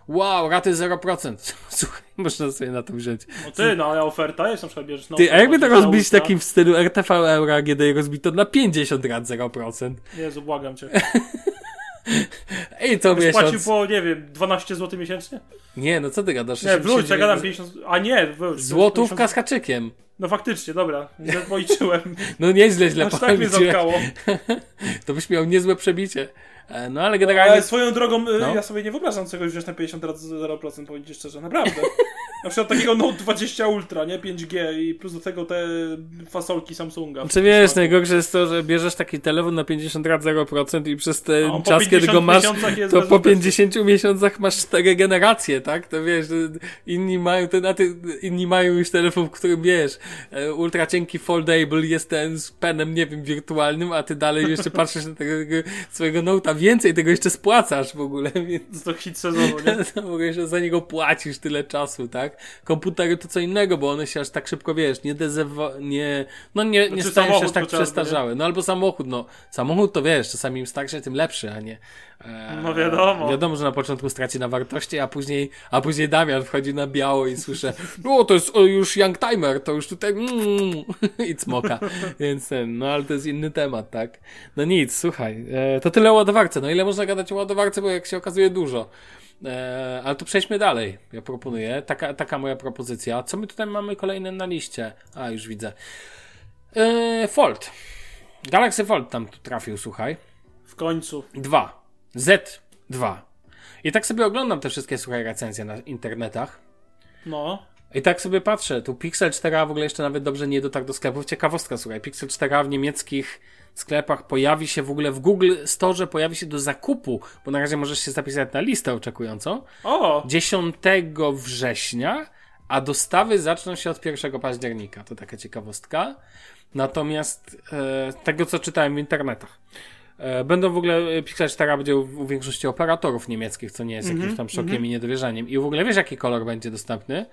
Speaker 2: Wow, raty 0%. Słuchaj, można sobie na to wziąć.
Speaker 3: No ty, no ale oferta jest, na przykład bierzesz na
Speaker 2: Ty, a jakby to rozbić takim w stylu RTV Euro AGD i rozbić to na 50 rat 0%?
Speaker 3: Jezu, błagam cię.
Speaker 2: Ej, to
Speaker 3: Byś płacił
Speaker 2: miesiąc.
Speaker 3: po, nie wiem, 12 zł miesięcznie?
Speaker 2: Nie, no co ty gadasz?
Speaker 3: Nie, ja
Speaker 2: 89
Speaker 3: gadam 50... A nie, wróć.
Speaker 2: Złotówka
Speaker 3: 50
Speaker 2: z haczykiem.
Speaker 3: No faktycznie, dobra. Źle policzyłem.
Speaker 2: No nieźle źle
Speaker 3: Aż tak mnie zatkało.
Speaker 2: To byś miał niezłe przebicie. E, No ale generalnie.
Speaker 3: Ale swoją drogą, y,
Speaker 2: No.
Speaker 3: ja sobie nie wyobrażam czegoś wziąć na 50 razy 0%, powiem ci szczerze, naprawdę. Na przykład takiego Note 20 Ultra, nie? 5G i plus do tego te fasolki Samsunga.
Speaker 2: Czy wiesz, najgorsze jest to, że bierzesz taki telefon na 50 rat 0% i przez ten
Speaker 3: po
Speaker 2: czas, kiedy
Speaker 3: 50
Speaker 2: go masz, to
Speaker 3: bez
Speaker 2: po
Speaker 3: ubytku.
Speaker 2: 50 miesiącach masz cztery generacje, tak? To wiesz, inni mają ten, a ty, inni mają już telefon, w którym wiesz, e, ultra cienki foldable jest ten z penem, nie wiem, wirtualnym, a ty dalej jeszcze patrzysz na tego swojego Note'a, więcej tego jeszcze spłacasz w ogóle, więc
Speaker 3: To hit sezonu, nie?
Speaker 2: to w ogóle jeszcze za niego płacisz tyle czasu, tak? Komputery to co innego, bo one się aż tak szybko, wiesz, nie dezewa, nie, no nie, nie
Speaker 3: Znaczy
Speaker 2: stają się aż tak
Speaker 3: chociażby,
Speaker 2: przestarzały. No albo samochód, no. Samochód to wiesz, czasami im starszy, tym lepszy, a nie. E,
Speaker 3: No wiadomo.
Speaker 2: Wiadomo, że na początku straci na wartości, a później, a później Damian wchodzi na biało i słyszę, no to jest o, już young timer, to już tutaj mm, i cmoka. Więc no ale to jest inny temat, tak? No nic, słuchaj, e, to tyle o ładowarce. No ile można gadać o ładowarce, bo jak się okazuje dużo. E, ale to przejdźmy dalej. Ja proponuję. Taka, taka moja propozycja. Co my tutaj mamy kolejne na liście? A, już widzę. E, Fold. Galaxy Fold tam tu trafił, słuchaj.
Speaker 3: W końcu.
Speaker 2: 2. Z2. I tak sobie oglądam te wszystkie, słuchaj, recenzje na internetach.
Speaker 3: No.
Speaker 2: I tak sobie patrzę, tu Pixel 4a w ogóle jeszcze nawet dobrze nie dotarł do sklepów. Ciekawostka, słuchaj, Pixel 4a w niemieckich sklepach pojawi się w ogóle w Google Store, pojawi się do zakupu, bo na razie możesz się zapisać na listę oczekującą.
Speaker 3: O!
Speaker 2: 10 września, a dostawy zaczną się od 1 października. To taka ciekawostka. Natomiast e, tego, co czytałem w internetach. E, będą w ogóle, e, Pixel 4 będzie u, większości operatorów niemieckich, co nie jest jakimś tam szokiem i niedowierzaniem. I w ogóle wiesz, jaki kolor będzie dostępny?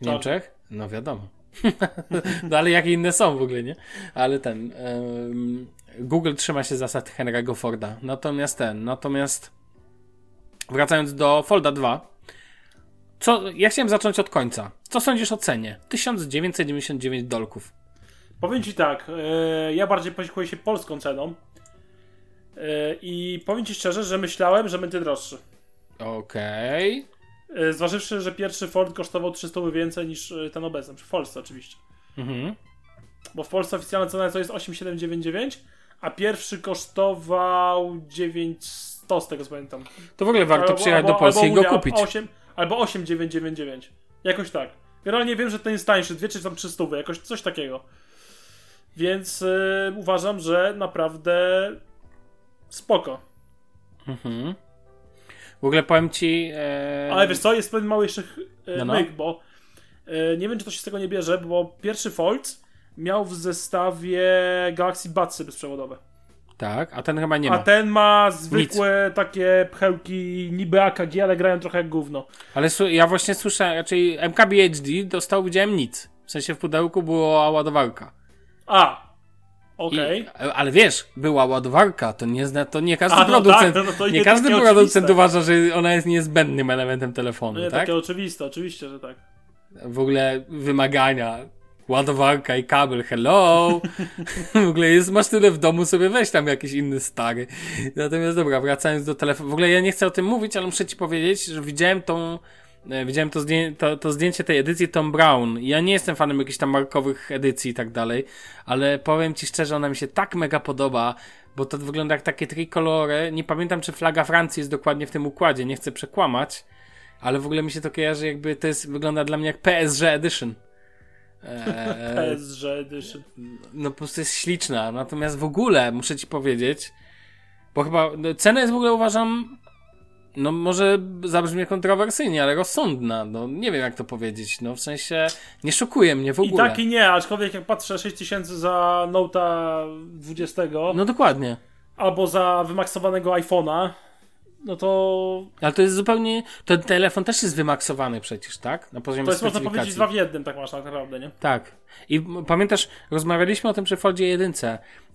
Speaker 2: W. Niemczech? No wiadomo. no ale jakie inne są w ogóle, nie? Ale ten. em, Google trzyma się zasad Henry'ego Forda. Natomiast ten, natomiast wracając do Folda 2. Co, ja chciałem zacząć od końca. Co sądzisz o cenie? 1999 dolków.
Speaker 3: Powiem ci tak, e, ja bardziej posiłkuję się polską ceną. E, I powiem ci szczerze, że myślałem, że będzie droższy.
Speaker 2: Okej.
Speaker 3: E, zważywszy, że pierwszy Ford kosztował 300 więcej niż ten obecny. W Polsce oczywiście.
Speaker 2: Mhm.
Speaker 3: Bo w Polsce oficjalna cena to jest 8799, a pierwszy kosztował 900 z tego co pamiętam.
Speaker 2: To w ogóle warto
Speaker 3: Albo-
Speaker 2: przyjechać do
Speaker 3: albo-
Speaker 2: Polski i go kupić.
Speaker 3: 8, albo 8999. Jakoś tak. Generalnie wiem, że ten jest tańszy, dwie czy tam 300, jakoś coś takiego. Więc y, uważam, że naprawdę spoko.
Speaker 2: Mhm. W ogóle powiem ci. E...
Speaker 3: Ale wiesz co, jest pewien mały jeszcze e,
Speaker 2: No, no.
Speaker 3: myk, bo E, nie wiem, czy to się z tego nie bierze, bo pierwszy Fold miał w zestawie Galaxy Budsy bezprzewodowe.
Speaker 2: Tak, a ten chyba nie ma.
Speaker 3: A ten ma zwykłe takie pchełki niby AKG, ale grają trochę jak gówno.
Speaker 2: Ale ja właśnie słyszałem, raczej MKBHD dostał, widziałem nic. W sensie w pudełku była ładowarka.
Speaker 3: A, Okej.
Speaker 2: Okay. Ale wiesz, była ładowarka, to nie, to nie każdy A, no producent, tak, no to nie, każdy producent oczywiste. uważa, że ona jest niezbędnym elementem telefonu,
Speaker 3: no nie,
Speaker 2: tak?
Speaker 3: takie oczywiste, oczywiście, że tak.
Speaker 2: W ogóle wymagania, ładowarka i kabel, hello! w ogóle jest, masz tyle w domu, sobie weź tam jakiś inny stary. Natomiast dobra, wracając do telefonu, w ogóle ja nie chcę o tym mówić, ale muszę ci powiedzieć, że widziałem tą widziałem to, zdję to, to, zdjęcie tej edycji Tom Brown. Ja nie jestem fanem jakichś tam markowych edycji i tak dalej, ale powiem ci szczerze, ona mi się tak mega podoba, bo to wygląda jak takie trikolory. Nie pamiętam, czy flaga Francji jest dokładnie w tym układzie, nie chcę przekłamać, ale w ogóle mi się to kojarzy, jakby to jest, wygląda dla mnie jak PSG Edition.
Speaker 3: Eee, PSG Edition.
Speaker 2: No po prostu jest śliczna, natomiast w ogóle muszę ci powiedzieć, bo chyba no, cena jest w ogóle uważam no może zabrzmie kontrowersyjnie, ale rozsądna. No nie wiem jak to powiedzieć. No w sensie nie szokuje mnie w ogóle.
Speaker 3: I tak i nie, aczkolwiek jak patrzę 6000 za Note'a 20.
Speaker 2: No dokładnie.
Speaker 3: Albo za wymaksowanego iPhone'a. No to.
Speaker 2: Ale to jest zupełnie. Ten telefon też jest wymaksowany przecież, tak?
Speaker 3: Na poziomie To jest można powiedzieć dwa w jednym, tak masz tak naprawdę, nie?
Speaker 2: Tak. I pamiętasz, rozmawialiśmy o tym przy Foldzie 1,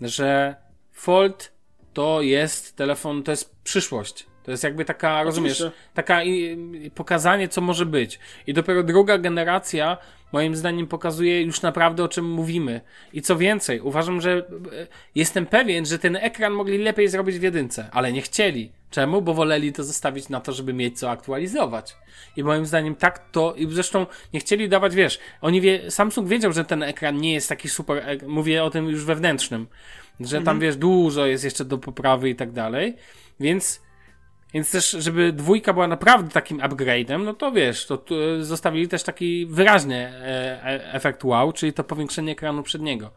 Speaker 2: że Fold to jest telefon, to jest przyszłość. To jest jakby taka, rozumiesz, taka i, pokazanie, co może być. I dopiero druga generacja, moim zdaniem, pokazuje już naprawdę o czym mówimy. I co więcej, uważam, że e, jestem pewien, że ten ekran mogli lepiej zrobić w jedynce, ale nie chcieli. Czemu? Bo woleli to zostawić na to, żeby mieć co aktualizować. I moim zdaniem tak to, i zresztą nie chcieli dawać, wiesz, oni wie, Samsung wiedział, że ten ekran nie jest taki super, e, mówię o tym już wewnętrznym, że mhm. tam, wiesz, dużo jest jeszcze do poprawy i tak dalej, więc więc też, żeby dwójka była naprawdę takim upgrade'em, no to wiesz, to, to zostawili też taki wyraźny e, e, efekt wow, czyli to powiększenie ekranu przedniego.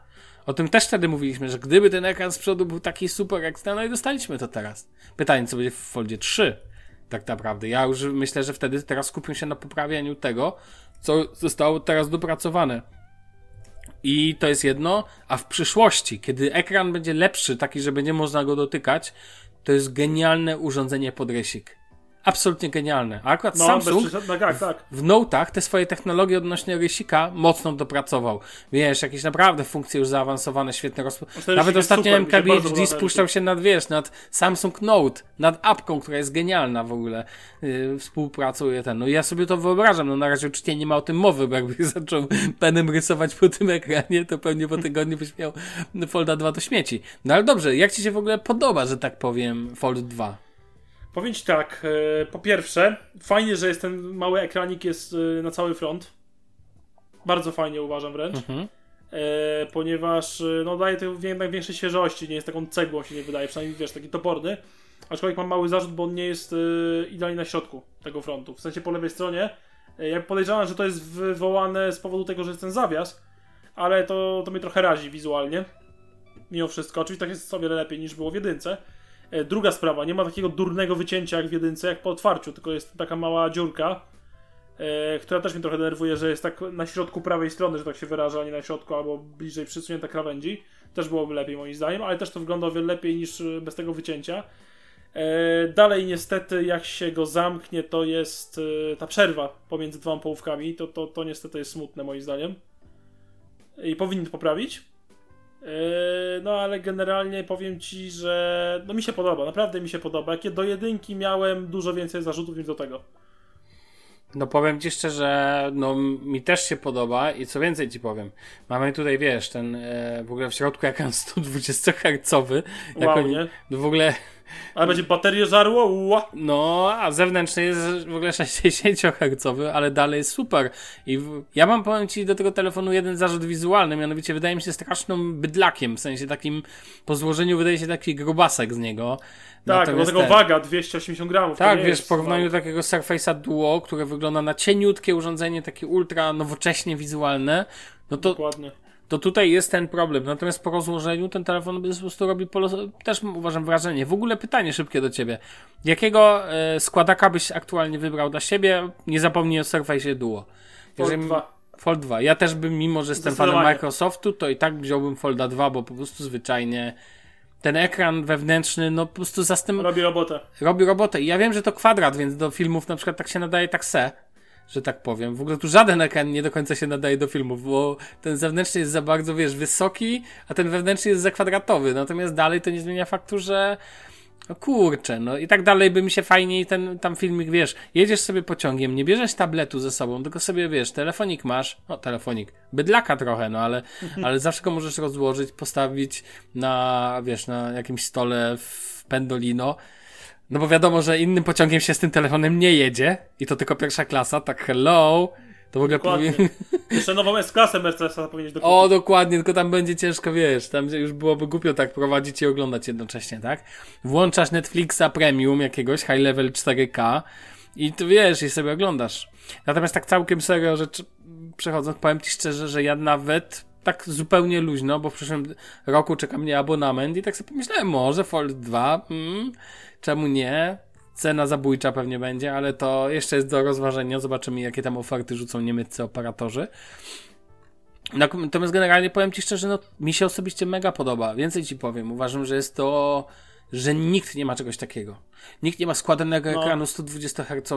Speaker 2: O tym też wtedy mówiliśmy, że gdyby ten ekran z przodu był taki super ekstra, no i dostaliśmy to teraz. Pytanie, co będzie w Foldzie 3 tak naprawdę. Ja już myślę, że wtedy teraz skupią się na poprawianiu tego, co zostało teraz dopracowane. I to jest jedno, a w przyszłości, kiedy ekran będzie lepszy, taki, że będzie można go dotykać, to jest genialne urządzenie pod rysik. Absolutnie genialne. A akurat no, Samsung
Speaker 3: no, tak, tak.
Speaker 2: w Note'ach te swoje technologie odnośnie rysika mocno dopracował. Wiesz, jakieś naprawdę funkcje już zaawansowane, świetne rozpoczęcie. Nawet ostatnio MKBHD spuszczał się nad, wiesz, nad Samsung Note, nad apką, która jest genialna w ogóle. Yy, współpracuje ten. No ja sobie to wyobrażam. No na razie oczywiście nie ma o tym mowy, bo jakby zaczął penem rysować po tym ekranie, to pewnie po tygodniu byś miał Folda 2 do śmieci. No ale dobrze, jak ci się w ogóle podoba, że tak powiem, Fold 2?
Speaker 3: Powiem ci tak, e, po pierwsze, fajnie, że jest ten mały ekranik jest e, na cały front. Bardzo fajnie uważam wręcz. Mhm. E, ponieważ no, daje to jednak większej świeżości, nie jest taką cegłą się nie wydaje, przynajmniej wiesz, taki toporny. Aczkolwiek mam mały zarzut, bo on nie jest idealnie na środku tego frontu. W sensie po lewej stronie. Ja podejrzewam, że to jest wywołane z powodu tego, że jest ten zawias, ale to, to mnie trochę razi wizualnie. Mimo wszystko. Oczywiście tak jest o wiele lepiej niż było w jedynce. E, druga sprawa, nie ma takiego durnego wycięcia jak w jedynce, jak po otwarciu, tylko jest taka mała dziurka, e, która też mnie trochę denerwuje, że jest tak na środku prawej strony, że tak się wyraża, a nie na środku, albo bliżej przysunięta krawędzi. Też byłoby lepiej moim zdaniem, ale też to wygląda o wiele lepiej niż e, bez tego wycięcia. E, dalej niestety jak się go zamknie, to jest e, ta przerwa pomiędzy dwoma połówkami, to, to, to niestety jest smutne moim zdaniem. I powinien to poprawić. Yy, no ale generalnie powiem ci, że no mi się podoba, naprawdę mi się podoba. Jakie do jedynki miałem dużo więcej zarzutów niż do tego.
Speaker 2: No powiem ci szczerze, no mi też się podoba i co więcej ci powiem. Mamy tutaj, wiesz, ten e, w ogóle w środku ekran 120 Hz.
Speaker 3: Wow, oni, nie?
Speaker 2: W ogóle
Speaker 3: ale będzie baterię żarło? Ua.
Speaker 2: No, a zewnętrzny jest w ogóle 60 Hz, ale dalej jest super. I w... ja mam, powiem Ci, do tego telefonu jeden zarzut wizualny, mianowicie wydaje mi się strasznym bydlakiem, w sensie takim, po złożeniu wydaje się taki grubasek z niego.
Speaker 3: Tak, do tego ten... waga 280 gramów.
Speaker 2: Tak, wiesz, w porównaniu do takiego Surface'a Duo, które wygląda na cieniutkie urządzenie, takie ultra nowocześnie wizualne, no to
Speaker 3: Dokładnie
Speaker 2: to tutaj jest ten problem. Natomiast po rozłożeniu ten telefon po prostu robi też uważam wrażenie. W ogóle pytanie szybkie do ciebie. Jakiego e, składaka byś aktualnie wybrał dla siebie? Nie zapomnij o Surface Duo.
Speaker 3: Jeżeli... 2.
Speaker 2: Fold 2. Ja też bym, mimo że jestem fanem. Microsoftu, to i tak wziąłbym Folda 2, bo po prostu zwyczajnie ten ekran wewnętrzny, no po prostu zastęp...
Speaker 3: Robi robotę.
Speaker 2: robi robotę. I ja wiem, że to kwadrat, więc do filmów na przykład tak się nadaje tak se, że tak powiem. W ogóle tu żaden ekran nie do końca się nadaje do filmów, bo ten zewnętrzny jest za bardzo, wiesz, wysoki, a ten wewnętrzny jest za kwadratowy. Natomiast dalej to nie zmienia faktu, że no kurczę, no i tak dalej by mi się fajniej ten tam filmik, wiesz, jedziesz sobie pociągiem, nie bierzesz tabletu ze sobą, tylko sobie, wiesz, telefonik masz, no telefonik, bydlaka trochę, no ale, ale zawsze go możesz rozłożyć, postawić na, wiesz, na jakimś stole w Pendolino, no bo wiadomo, że innym pociągiem się z tym telefonem nie jedzie i to tylko pierwsza klasa, tak hello, to w ogóle
Speaker 3: Dokładnie.
Speaker 2: powiem...
Speaker 3: Jeszcze nową S-klasę Mercedesa powinieneś dokupić.
Speaker 2: O, dokładnie, tylko tam będzie ciężko, wiesz, tam już byłoby głupio tak prowadzić i oglądać jednocześnie, tak? Włączasz Netflixa Premium jakiegoś, high level 4K i tu wiesz, i sobie oglądasz. Natomiast tak całkiem serio rzecz przechodząc, powiem Ci szczerze, że ja nawet tak zupełnie luźno, bo w przyszłym roku czeka mnie abonament i tak sobie pomyślałem, może Fold 2, mm, czemu nie? Cena zabójcza pewnie będzie, ale to jeszcze jest do rozważenia. Zobaczymy, jakie tam oferty rzucą niemieccy operatorzy. Natomiast generalnie powiem Ci szczerze, no mi się osobiście mega podoba. Więcej Ci powiem. Uważam, że jest to, że nikt nie ma czegoś takiego. Nikt nie ma składanego
Speaker 3: No.
Speaker 2: ekranu 120 Hz.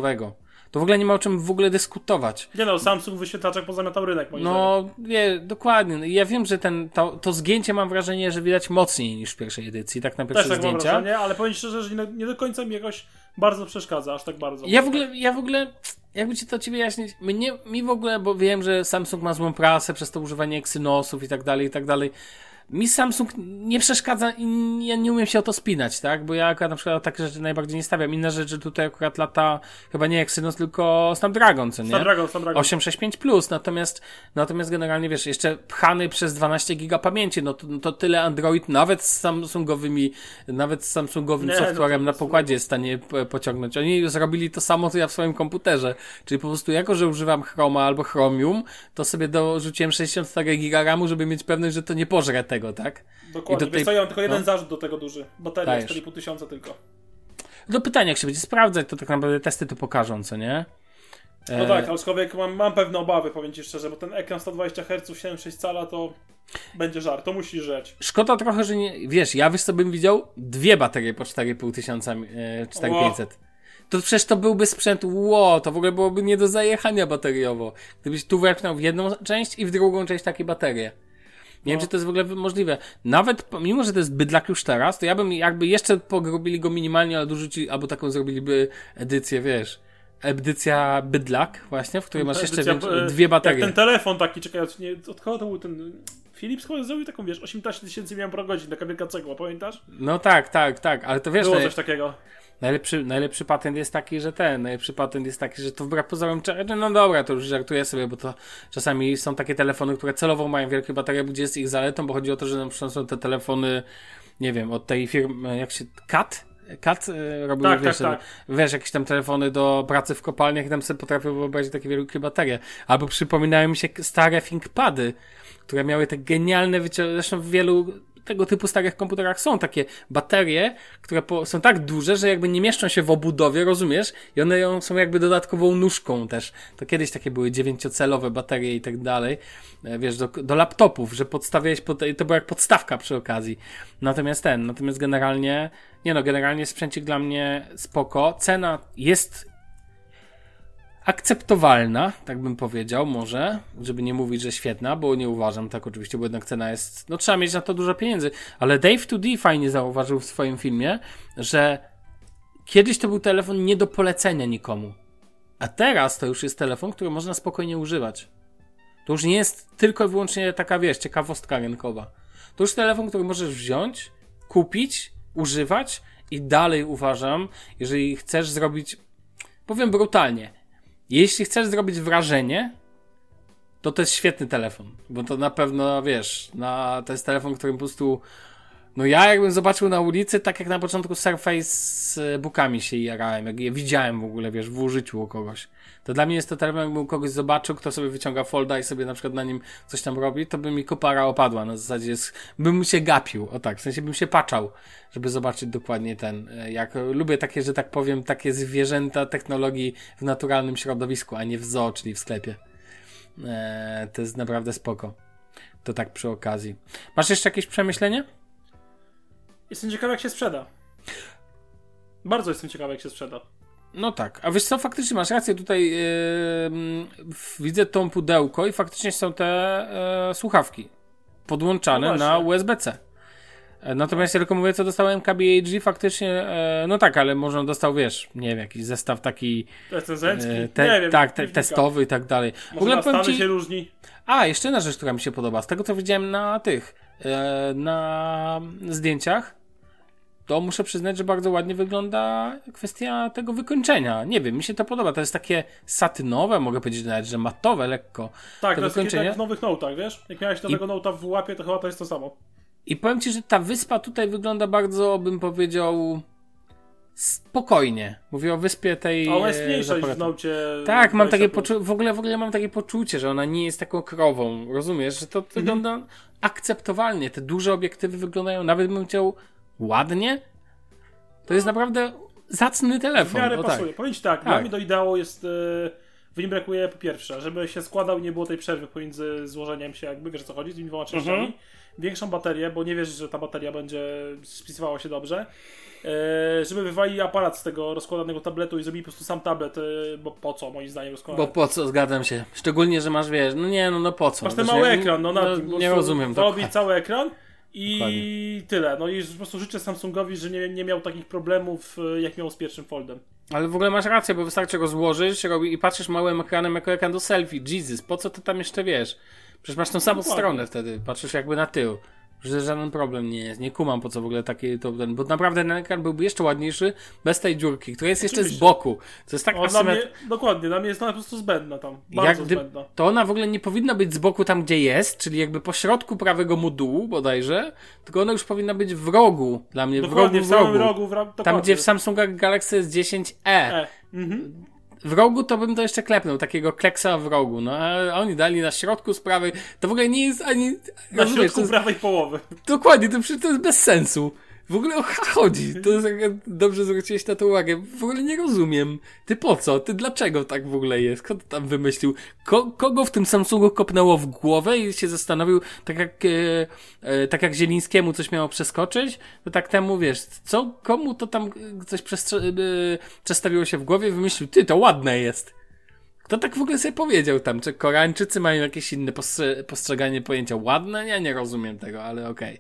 Speaker 2: To w ogóle nie ma o czym w ogóle dyskutować.
Speaker 3: Nie no, Samsung w wyświetlaczach pozamiatał rynek, moim zdaniem.
Speaker 2: No, nie, dokładnie. No, ja wiem, że ten, to, to zgięcie mam wrażenie, że widać mocniej niż w pierwszej edycji, tak na
Speaker 3: Też
Speaker 2: pierwsze
Speaker 3: tak mam
Speaker 2: zdjęcia.
Speaker 3: wrażenie, ale powiem szczerze, że nie, nie do końca mi jakoś bardzo przeszkadza, aż tak bardzo.
Speaker 2: Ja w ogóle, ja w ogóle, jakby ci to ci wyjaśnić, mnie, mi w ogóle, bo wiem, że Samsung ma złą prasę przez to używanie Exynosów i tak dalej, i tak dalej. Mi Samsung nie przeszkadza i ja nie umiem się o to spinać, tak? Bo ja akurat na przykład takie rzeczy najbardziej nie stawiam. Inna rzecz, że tutaj akurat lata chyba nie Exynos, tylko Snapdragon, co nie?
Speaker 3: Snapdragon, Snapdragon.
Speaker 2: 865 Plus, natomiast, natomiast generalnie wiesz, jeszcze pchany przez 12 giga pamięci, no to, no to tyle Android nawet z Samsungowymi, nawet z Samsungowym
Speaker 3: Nie, no
Speaker 2: softwarem na
Speaker 3: jest-
Speaker 2: pokładzie jest w stanie pociągnąć. Oni zrobili to samo, co ja w swoim komputerze. Czyli po prostu jako, że używam Chroma albo Chromium, to sobie dorzuciłem 64 giga RAMu, żeby mieć pewność, że to nie pożre tego, tak?
Speaker 3: Dokładnie.
Speaker 2: I do tej-
Speaker 3: co, ja mam tylko jeden
Speaker 2: no.
Speaker 3: zarzut do tego duży. Bateria
Speaker 2: Dajesz.
Speaker 3: 4,5 tysiąca tylko.
Speaker 2: Do pytania, jak się będzie sprawdzać, to tak naprawdę testy to pokażą, co nie?
Speaker 3: No
Speaker 2: E,
Speaker 3: tak, aczkolwiek mam, mam pewne obawy, powiem Ci szczerze, bo ten ekran 120 Hz 7,6 cala to będzie żart, to musi rzeć.
Speaker 2: Szkoda trochę, że nie. Wiesz, ja wiesz co bym widział? Dwie baterie po 4,5 tysiąca, e, 4500. To przecież to byłby sprzęt, ło, to w ogóle byłoby nie do zajechania bateriowo. Gdybyś tu wepchnął w jedną część i w drugą część takie baterie. Nie wiem,
Speaker 3: No.
Speaker 2: czy to jest w ogóle możliwe. Nawet pomimo, że to jest bydlak już teraz, to ja bym jakby jeszcze pogrobili go minimalnie, ale dorzucili, albo taką zrobiliby edycję, wiesz, edycja bydlak właśnie, w której masz jeszcze
Speaker 3: Edycja,
Speaker 2: więcej,
Speaker 3: e,
Speaker 2: dwie baterie.
Speaker 3: Jak ten telefon taki, czekaj, od kogo to był ten... Philips chyba zrobił taką, wiesz, 18 tysięcy mAh, taka wielka cegła, pamiętasz?
Speaker 2: No tak, tak, tak, ale to wiesz,
Speaker 3: Było
Speaker 2: no,
Speaker 3: coś takiego.
Speaker 2: Najlepszy, najlepszy patent jest taki, że ten, najlepszy patent jest taki, że to wbrew pozorom, cze- no dobra, to już żartuję sobie, bo to czasami są takie telefony, które celowo mają wielkie baterie, gdzie jest ich zaletą, bo chodzi o to, że na przykład są te telefony, nie wiem, od tej firmy, jak się, Cat? Cat e, robił,
Speaker 3: Tak,
Speaker 2: wiesz,
Speaker 3: tak, tak.
Speaker 2: wiesz, jakieś tam telefony do pracy w kopalniach i tam sobie potrafią wyobrazić takie wielkie baterie. Albo przypominają mi się stare ThinkPady, które miały te genialne wyciągi, zresztą w wielu tego typu starych komputerach są takie baterie, które po, są tak duże, że jakby nie mieszczą się w obudowie, rozumiesz? I one ją- są jakby dodatkową nóżką też. To kiedyś takie były dziewięciocelowe baterie i tak dalej. E, Wiesz, do, do laptopów, że podstawiałeś, pod, to była jak podstawka przy okazji. Natomiast ten, natomiast generalnie, nie no, generalnie sprzęcik dla mnie spoko. Cena jest akceptowalna, tak bym powiedział, może, żeby nie mówić, że świetna, bo nie uważam tak oczywiście, bo jednak cena jest, no trzeba mieć na to dużo pieniędzy, ale Dave 2D fajnie zauważył w swoim filmie, że kiedyś to był telefon nie do polecenia nikomu, a teraz to już jest telefon, który można spokojnie używać. To już nie jest tylko i wyłącznie taka, wiesz, ciekawostka rynkowa. To już telefon, który możesz wziąć, kupić, używać i dalej uważam, jeżeli chcesz zrobić, powiem brutalnie, jeśli chcesz zrobić wrażenie, to to jest świetny telefon, bo to na pewno, wiesz, na, to jest telefon, który po prostu, no ja jakbym zobaczył na ulicy, tak jak na początku Surface z e, bookami się jarałem, jak je widziałem w ogóle, wiesz, w użyciu u kogoś. To dla mnie jest to telefon, jakbym kogoś zobaczył, kto sobie wyciąga folda i sobie na przykład na nim coś tam robi, to by mi kopara opadła, na zasadzie jest, bym się gapił, o tak, w sensie bym się paczał, żeby zobaczyć dokładnie ten, e, jak lubię takie, że tak powiem, takie zwierzęta technologii w naturalnym środowisku, a nie w zoo, czyli w sklepie. E, to jest naprawdę spoko. To tak przy okazji. Masz jeszcze jakieś przemyślenie?
Speaker 3: Jestem ciekawy, jak się sprzeda. Bardzo jestem ciekawy, jak się sprzeda.
Speaker 2: No tak, a wiesz co, faktycznie masz rację, tutaj yy, widzę tą pudełko i faktycznie są te yy, słuchawki podłączane
Speaker 3: No
Speaker 2: na. USB-C. E, Natomiast tylko mówię, co dostałem KBHG, faktycznie, e, no tak, ale może on dostał, wiesz, nie wiem, jakiś zestaw taki,
Speaker 3: Recenzencki?
Speaker 2: e, te,
Speaker 3: nie wiem.
Speaker 2: tak, te, testowy i tak dalej. W
Speaker 3: Może
Speaker 2: ogóle
Speaker 3: na
Speaker 2: ci,
Speaker 3: się różni.
Speaker 2: a, jeszcze jedna rzecz, która mi się podoba, z tego co widziałem na tych, e, na zdjęciach, to muszę przyznać, że bardzo ładnie wygląda kwestia tego wykończenia. Nie wiem, mi się to podoba. To jest takie satynowe, mogę powiedzieć nawet, że matowe lekko.
Speaker 3: Tak,
Speaker 2: to
Speaker 3: to jest takie jak w nowych notach, wiesz? Jak miałeś nowego nota w łapie, to chyba to jest to samo.
Speaker 2: I powiem ci, że ta wyspa tutaj wygląda bardzo, bym powiedział, spokojnie. Mówię o wyspie tej.
Speaker 3: Ona jest mniejsza niż w nocie.
Speaker 2: Tak, mam
Speaker 3: 20+.
Speaker 2: takie poczucie, w ogóle, w ogóle mam takie poczucie, że ona nie jest taką krową, rozumiesz, że to
Speaker 3: Mhm.
Speaker 2: wygląda akceptowalnie, te duże obiektywy wyglądają, nawet bym chciał ładnie, to jest naprawdę zacny
Speaker 3: W
Speaker 2: telefon,
Speaker 3: miarę
Speaker 2: o tak.
Speaker 3: pasuje. Powiem ci tak,
Speaker 2: Tak.
Speaker 3: mnie do ideału jest. e, W nim brakuje po pierwsze, żeby się składał i nie było tej przerwy pomiędzy złożeniem się, jakby wiesz co chodzi, z tymi dwoma częściami.
Speaker 2: Mhm.
Speaker 3: Większą baterię, bo nie wiesz, że ta bateria będzie spisywała się dobrze. E, żeby wywali aparat z tego rozkładanego tabletu i zrobili po prostu sam tablet, e, bo po co moim zdaniem rozkładany.
Speaker 2: Bo po co, zgadzam się, szczególnie, że masz, wiesz, no nie, no, no po co.
Speaker 3: Masz ten
Speaker 2: Znaczy,
Speaker 3: mały ekran, no na tym. po
Speaker 2: Nie rozumiem to.
Speaker 3: Robi cały ekran i
Speaker 2: Dokładnie.
Speaker 3: tyle. No i po prostu życzę Samsungowi, że nie, nie miał takich problemów, e, jak miał z pierwszym Foldem.
Speaker 2: Ale w ogóle masz rację, bo wystarczy go złożyć robi, i patrzysz małym ekranem jako ekran do selfie. Jesus, po co ty tam jeszcze wiesz? Przecież masz tą samą
Speaker 3: Dokładnie.
Speaker 2: stronę wtedy, patrzysz jakby na tył. Że żaden problem nie jest. Nie kumam po co w ogóle takie to ten, bo naprawdę ten ekran byłby jeszcze ładniejszy bez tej dziurki, która jest jeszcze z
Speaker 3: Oczywiście.
Speaker 2: boku. To jest tak
Speaker 3: O, dla mnie,
Speaker 2: asymetr...
Speaker 3: dokładnie, dla mnie jest ona po prostu zbędna tam. Bardzo
Speaker 2: Jak
Speaker 3: zbędna.
Speaker 2: to ona w ogóle nie powinna być z boku tam, gdzie jest, czyli jakby po środku prawego modułu bodajże, tylko ona już powinna być w rogu dla mnie, w rogu,
Speaker 3: Dokładnie,
Speaker 2: w
Speaker 3: w
Speaker 2: rogu.
Speaker 3: rogu. W ra-
Speaker 2: Tam,
Speaker 3: dokładnie.
Speaker 2: gdzie w Samsungach Galaxy S10e.
Speaker 3: E. Mhm.
Speaker 2: W rogu to bym to jeszcze klepnął, takiego kleksa w rogu, no a oni dali na środku sprawy, to w ogóle nie jest ani...
Speaker 3: Na
Speaker 2: rozumiesz,
Speaker 3: środku
Speaker 2: jest,
Speaker 3: prawej połowy.
Speaker 2: dokładnie, to to jest bez sensu. W ogóle o co chodzi? To jest, dobrze zwróciłeś na to uwagę. W ogóle nie rozumiem. Ty po co? Ty dlaczego tak w ogóle jest? Kto to tam wymyślił? Ko kogo w tym Samsungu kopnęło w głowę i się zastanowił, tak jak, e, e, tak jak Zielińskiemu coś miało przeskoczyć, to tak temu, wiesz, co, komu to tam e, coś e, przestawiło się w głowie wymyślił, ty, to ładne jest. Kto tak w ogóle sobie powiedział tam? Czy Koreańczycy mają jakieś inne postrze- postrzeganie pojęcia ładne? Ja nie rozumiem tego, ale okej.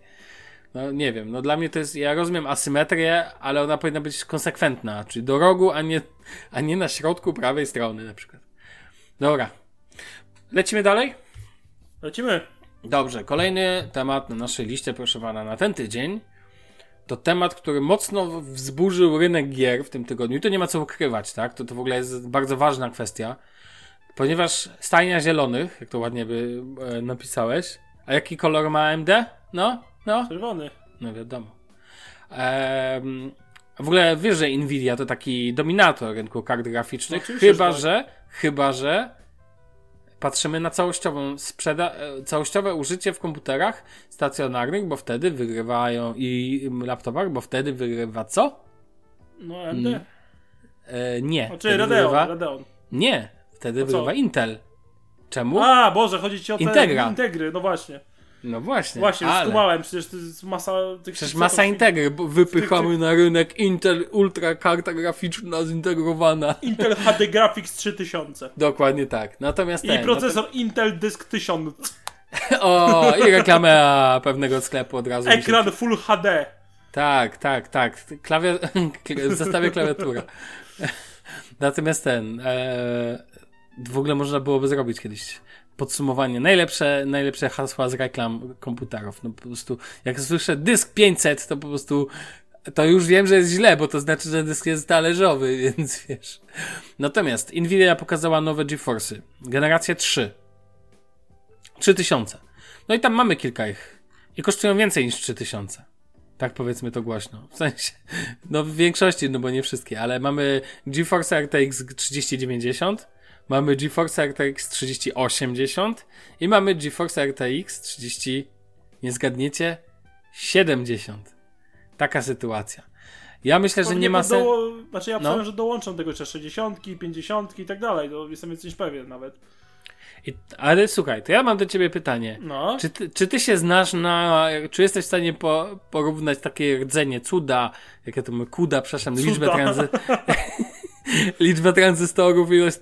Speaker 2: No nie wiem, no dla mnie to jest, ja rozumiem asymetrię, ale ona powinna być konsekwentna, czyli do rogu, a nie, a nie na środku prawej strony na przykład. Dobra. Lecimy dalej?
Speaker 3: Lecimy.
Speaker 2: Dobrze, kolejny temat na naszej liście, proszę pana, na ten tydzień. To temat, który mocno wzburzył rynek gier w tym tygodniu. I to nie ma co ukrywać, tak? To, to w ogóle jest bardzo ważna kwestia. Ponieważ stajnia zielonych, jak to ładnie by e, napisałeś. A jaki kolor ma AMD? No, no,
Speaker 3: Czerwony.
Speaker 2: no wiadomo. Ehm, w ogóle wiesz, że Nvidia to taki dominator rynku kart graficznych,
Speaker 3: No
Speaker 2: chyba,
Speaker 3: że tak.
Speaker 2: że, chyba, że patrzymy na całościową sprzeda e, całościowe użycie w komputerach stacjonarnych, bo wtedy wygrywają i laptopach, bo wtedy wygrywa co?
Speaker 3: No AMD.
Speaker 2: Mm. E, nie.
Speaker 3: Znaczy
Speaker 2: wtedy
Speaker 3: Radeon,
Speaker 2: wygrywa,
Speaker 3: Radeon.
Speaker 2: nie, wtedy wygrywa Intel. Czemu?
Speaker 3: A, Boże, chodzi ci o te
Speaker 2: Integra.
Speaker 3: integry, no właśnie.
Speaker 2: No właśnie.
Speaker 3: Właśnie,
Speaker 2: ale...
Speaker 3: skumałem, przecież to jest masa tych
Speaker 2: Przecież masa
Speaker 3: i-
Speaker 2: integry, bo wypychamy na rynek Intel Ultra karta graficzna zintegrowana.
Speaker 3: Intel HD Graphics 3000.
Speaker 2: Dokładnie tak. Natomiast
Speaker 3: I
Speaker 2: ten,
Speaker 3: procesor Intel Disk 1000.
Speaker 2: No to, o, i reklamę pewnego sklepu od razu. mi się-
Speaker 3: Ekran Full HD.
Speaker 2: Tak, tak, tak. Klawiat... w zestawie klawiatura. Natomiast ten. E... W ogóle można byłoby zrobić kiedyś podsumowanie. Najlepsze, najlepsze hasła z reklam komputerów. No po prostu, jak słyszę dysk 500, to po prostu to już wiem, że jest źle, bo to znaczy, że dysk jest talerzowy, więc wiesz. Natomiast Nvidia pokazała nowe GeForce'y. Generacja 3. 3000. No i tam mamy kilka ich. I kosztują więcej niż 3000. Tak powiedzmy to głośno. W sensie, no w większości, no bo nie wszystkie, ale mamy GeForce RTX 3090, mamy GeForce RTX 3080 i mamy GeForce RTX 30, nie zgadniecie, 70. Taka sytuacja. Ja myślę, że nie ma sensu.
Speaker 3: Znaczy ja
Speaker 2: No.
Speaker 3: no. że dołączą tego jeszcze 60, 50 i tak dalej. To jestem więc niż pewien nawet.
Speaker 2: I, ale słuchaj, to ja mam do ciebie pytanie.
Speaker 3: No.
Speaker 2: Czy ty, czy ty się znasz na. Czy jesteś w stanie po, porównać takie rdzenie cuda, jakie to my, kuda, przepraszam,
Speaker 3: Cuda.
Speaker 2: liczbę tranzy... liczbę tranzystorów, ilość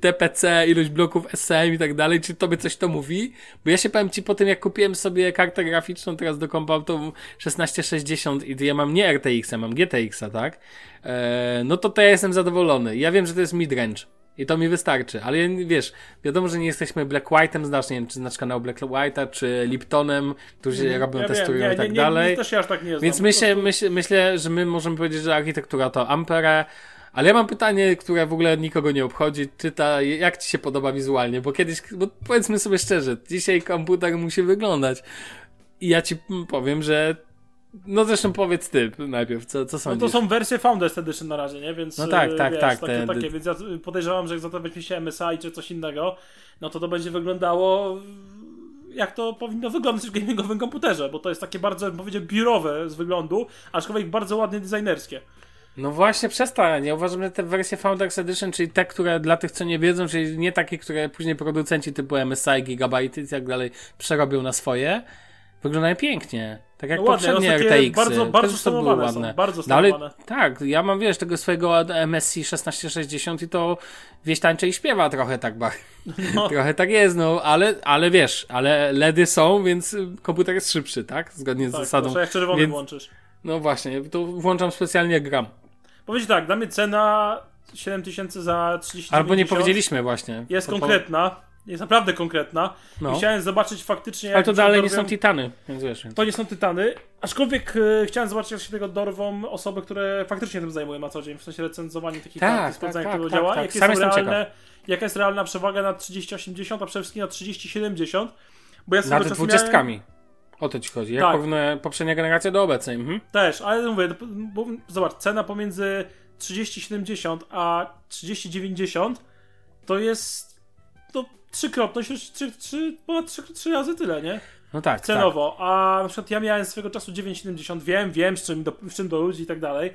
Speaker 2: TPC, ilość bloków SM i tak dalej, czy tobie coś to mówi? Bo ja się powiem ci po tym, jak kupiłem sobie kartę graficzną teraz do kompa, to 1660 i ja mam nie RTX, a mam GTX-a, tak? Eee, no to to ja jestem zadowolony. Ja wiem, że to jest midrange. I to mi wystarczy, ale ja- wiesz, wiadomo, że nie jesteśmy Black White'em, znasz, nie wiem, czy znasz kanał Black White'a, czy Liptonem, którzy robią,
Speaker 3: Mhm. Ja wiem,
Speaker 2: testują
Speaker 3: nie,
Speaker 2: i tak
Speaker 3: nie, nie,
Speaker 2: dalej.
Speaker 3: Nie, też się aż tak nie znam.
Speaker 2: Więc myślę, myślę, myślę, że my możemy powiedzieć, że architektura to Ampere, ale ja mam pytanie, które w ogóle nikogo nie obchodzi. Czy ta, jak ci się podoba wizualnie? Bo kiedyś, bo powiedzmy sobie szczerze, dzisiaj komputer musi wyglądać. I ja ci powiem, że no zresztą powiedz ty najpierw, co, co
Speaker 3: No
Speaker 2: sądzisz?
Speaker 3: to są wersje Founders Edition na razie, nie? Więc
Speaker 2: No tak,
Speaker 3: e,
Speaker 2: tak,
Speaker 3: wiesz,
Speaker 2: tak,
Speaker 3: Takie,
Speaker 2: te-
Speaker 3: takie, więc ja podejrzewam, że jak za to weźmie się MSI czy coś innego, no to to będzie wyglądało jak to powinno wyglądać w gamingowym komputerze, bo to jest takie bardzo, bym powiedział, biurowe z wyglądu, aczkolwiek bardzo ładnie designerskie.
Speaker 2: No właśnie przestań. Ja uważam, że te wersje Founders Edition, czyli te, które dla tych, co nie wiedzą, czyli nie takie, które później producenci typu MSI, Gigabyte i tak dalej przerobią na swoje, wyglądają pięknie. Tak jak
Speaker 3: No ładnie,
Speaker 2: poprzednie
Speaker 3: no
Speaker 2: RTX.
Speaker 3: bardzo- bardzo
Speaker 2: też to były
Speaker 3: stonowane są,
Speaker 2: ładne.
Speaker 3: bardzo
Speaker 2: no, ale tak, ja mam wiesz, tego swojego MSI 1660 i to wieś tańczy i śpiewa trochę tak ba.
Speaker 3: No.
Speaker 2: trochę tak jest, no, ale, ale wiesz, ale LEDy są, więc y, komputer jest szybszy, tak? Zgodnie z
Speaker 3: Tak,
Speaker 2: zasadą.
Speaker 3: to jak czerwony
Speaker 2: Więc-
Speaker 3: włączysz.
Speaker 2: No właśnie, to włączam specjalnie gram.
Speaker 3: Powiedz tak, dla mnie cena 7000 za 30
Speaker 2: Albo nie powiedzieliśmy właśnie.
Speaker 3: Jest
Speaker 2: po-
Speaker 3: konkretna, jest naprawdę konkretna.
Speaker 2: No.
Speaker 3: Chciałem zobaczyć faktycznie
Speaker 2: Ale
Speaker 3: jak
Speaker 2: to dalej nie
Speaker 3: dorwią-
Speaker 2: są titany, więc wiesz. Więc...
Speaker 3: To nie są tytany, aczkolwiek e, chciałem zobaczyć, jak się tego dorwą osoby, które faktycznie tym zajmują na co dzień, w sensie recenzowania takich
Speaker 2: Tak,
Speaker 3: kart
Speaker 2: tak,
Speaker 3: sprawdzania,
Speaker 2: tak,
Speaker 3: jak to
Speaker 2: tak,
Speaker 3: działa,
Speaker 2: tak.
Speaker 3: jakie
Speaker 2: Sam
Speaker 3: realne, jaka jest realna przewaga na 3080, a przede wszystkim na 3070, bo ja
Speaker 2: Nad dwudziestkami.
Speaker 3: miałem...
Speaker 2: O to ci chodzi. Jak
Speaker 3: Tak.
Speaker 2: porównuje poprzednia generacja do obecnej. Mhm.
Speaker 3: Też, ale mówię, bo, zobacz, cena pomiędzy 3070 a 3090 to jest to trzykrotność, już trzy, trzy, ponad trzy, trzy razy tyle, nie?
Speaker 2: No tak, tak.
Speaker 3: cenowo, a na przykład ja miałem swego czasu 970, wiem, wiem z czym do, z czym do ludzi i tak dalej.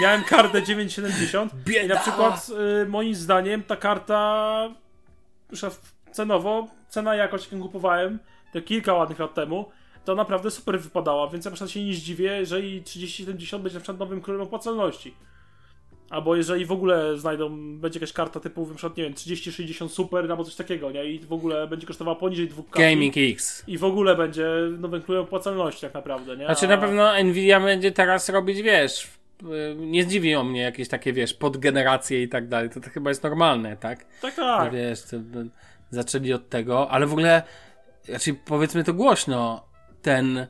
Speaker 3: Miałem kartę 970 i na przykład y, moim zdaniem ta karta już cenowo, cena jakość jaką kupowałem to kilka ładnych lat temu, to naprawdę super wypadała, więc ja na przykład się nie zdziwię, jeżeli 3070 będzie na przykład nowym królem opłacalności. Albo jeżeli w ogóle znajdą, będzie jakaś karta typu, na przykład, nie wiem, 3060 Super albo coś takiego, nie? I w ogóle będzie kosztowała poniżej 2K.
Speaker 2: Gaming X.
Speaker 3: I w ogóle będzie nowym królem opłacalności tak naprawdę, nie?
Speaker 2: Znaczy na pewno Nvidia będzie teraz robić, wiesz, y, nie zdziwią mnie jakieś takie, wiesz, podgeneracje i tak dalej. To, to chyba jest normalne, tak?
Speaker 3: Tak, tak.
Speaker 2: Wiesz, to, by- zaczęli od tego, ale w ogóle, znaczy powiedzmy to głośno, ten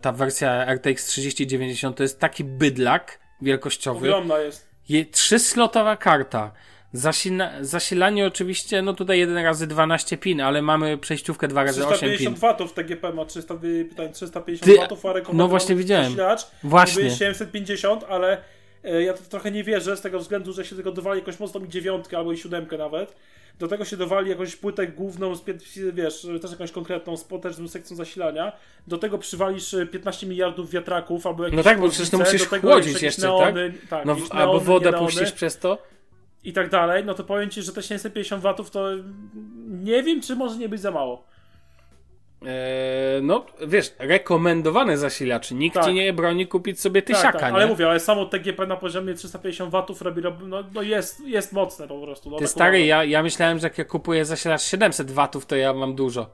Speaker 2: ta wersja RTX 3090 to jest taki bydlak wielkościowy.
Speaker 3: Ogromna jest.
Speaker 2: Je, trzyslotowa karta. Zasila, zasilanie oczywiście, no tutaj 1 razy 12 pin, ale mamy przejściówkę 2 razy 8 pin.
Speaker 3: 350 watów TGP ma 300, wy- pytań, 350
Speaker 2: Ty-
Speaker 3: watów, a rekomendował
Speaker 2: no właśnie widziałem.
Speaker 3: zasilacz.
Speaker 2: Właśnie.
Speaker 3: Niby 750, ale e, ja to trochę nie wierzę z tego względu, że się tego dowali jakąś mocną i dziewiątkę albo i siódemkę nawet. Do tego się dowali jakąś płytę główną, wiesz, też jakąś konkretną, z potężną sekcją zasilania. Do tego przywalisz e, 15 miliardów wiatraków albo jakieś
Speaker 2: No tak, bo przecież to musisz chłodzić jeszcze,
Speaker 3: neony, tak?
Speaker 2: No,
Speaker 3: jakieś
Speaker 2: albo
Speaker 3: neony,
Speaker 2: wodę
Speaker 3: neony
Speaker 2: puścisz przez to.
Speaker 3: i tak dalej, no to powiem Ci, że te 750 watów to nie wiem, czy może nie być za mało.
Speaker 2: Eee, no, wiesz, rekomendowany zasilacz. Nikt
Speaker 3: Tak.
Speaker 2: ci nie broni kupić sobie tysiaka,
Speaker 3: tak, tak,
Speaker 2: nie?
Speaker 3: ale mówię, ale samo TGP na poziomie 350 watów robi, no, no jest, jest mocne po prostu. No,
Speaker 2: Ty
Speaker 3: tak
Speaker 2: stary, ja, ja myślałem, że jak ja kupuję zasilacz 700 watów, to ja mam dużo.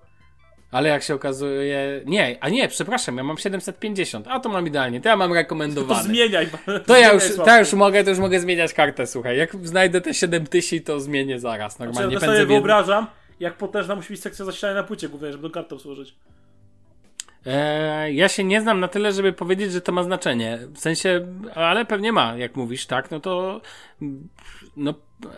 Speaker 2: Ale jak się okazuje... Nie, a nie, przepraszam, ja mam 750, a to mam idealnie, to ja mam
Speaker 3: To
Speaker 2: rekomendowany.
Speaker 3: zmieniaj.
Speaker 2: To ja już, to ja już mogę, to już mogę zmieniać kartę, słuchaj. Jak znajdę te 7000, to zmienię zaraz,
Speaker 3: Znaczy,
Speaker 2: normalnie.
Speaker 3: ja
Speaker 2: pędzę
Speaker 3: sobie
Speaker 2: w
Speaker 3: wyobrażam, jak potężna musi być sekcja zasilania na płycie głównej, żeby do kartą służyć.
Speaker 2: Eee, ja się nie znam na tyle, żeby powiedzieć, że to ma znaczenie. W sensie, ale pewnie ma, jak mówisz, tak? No to, no,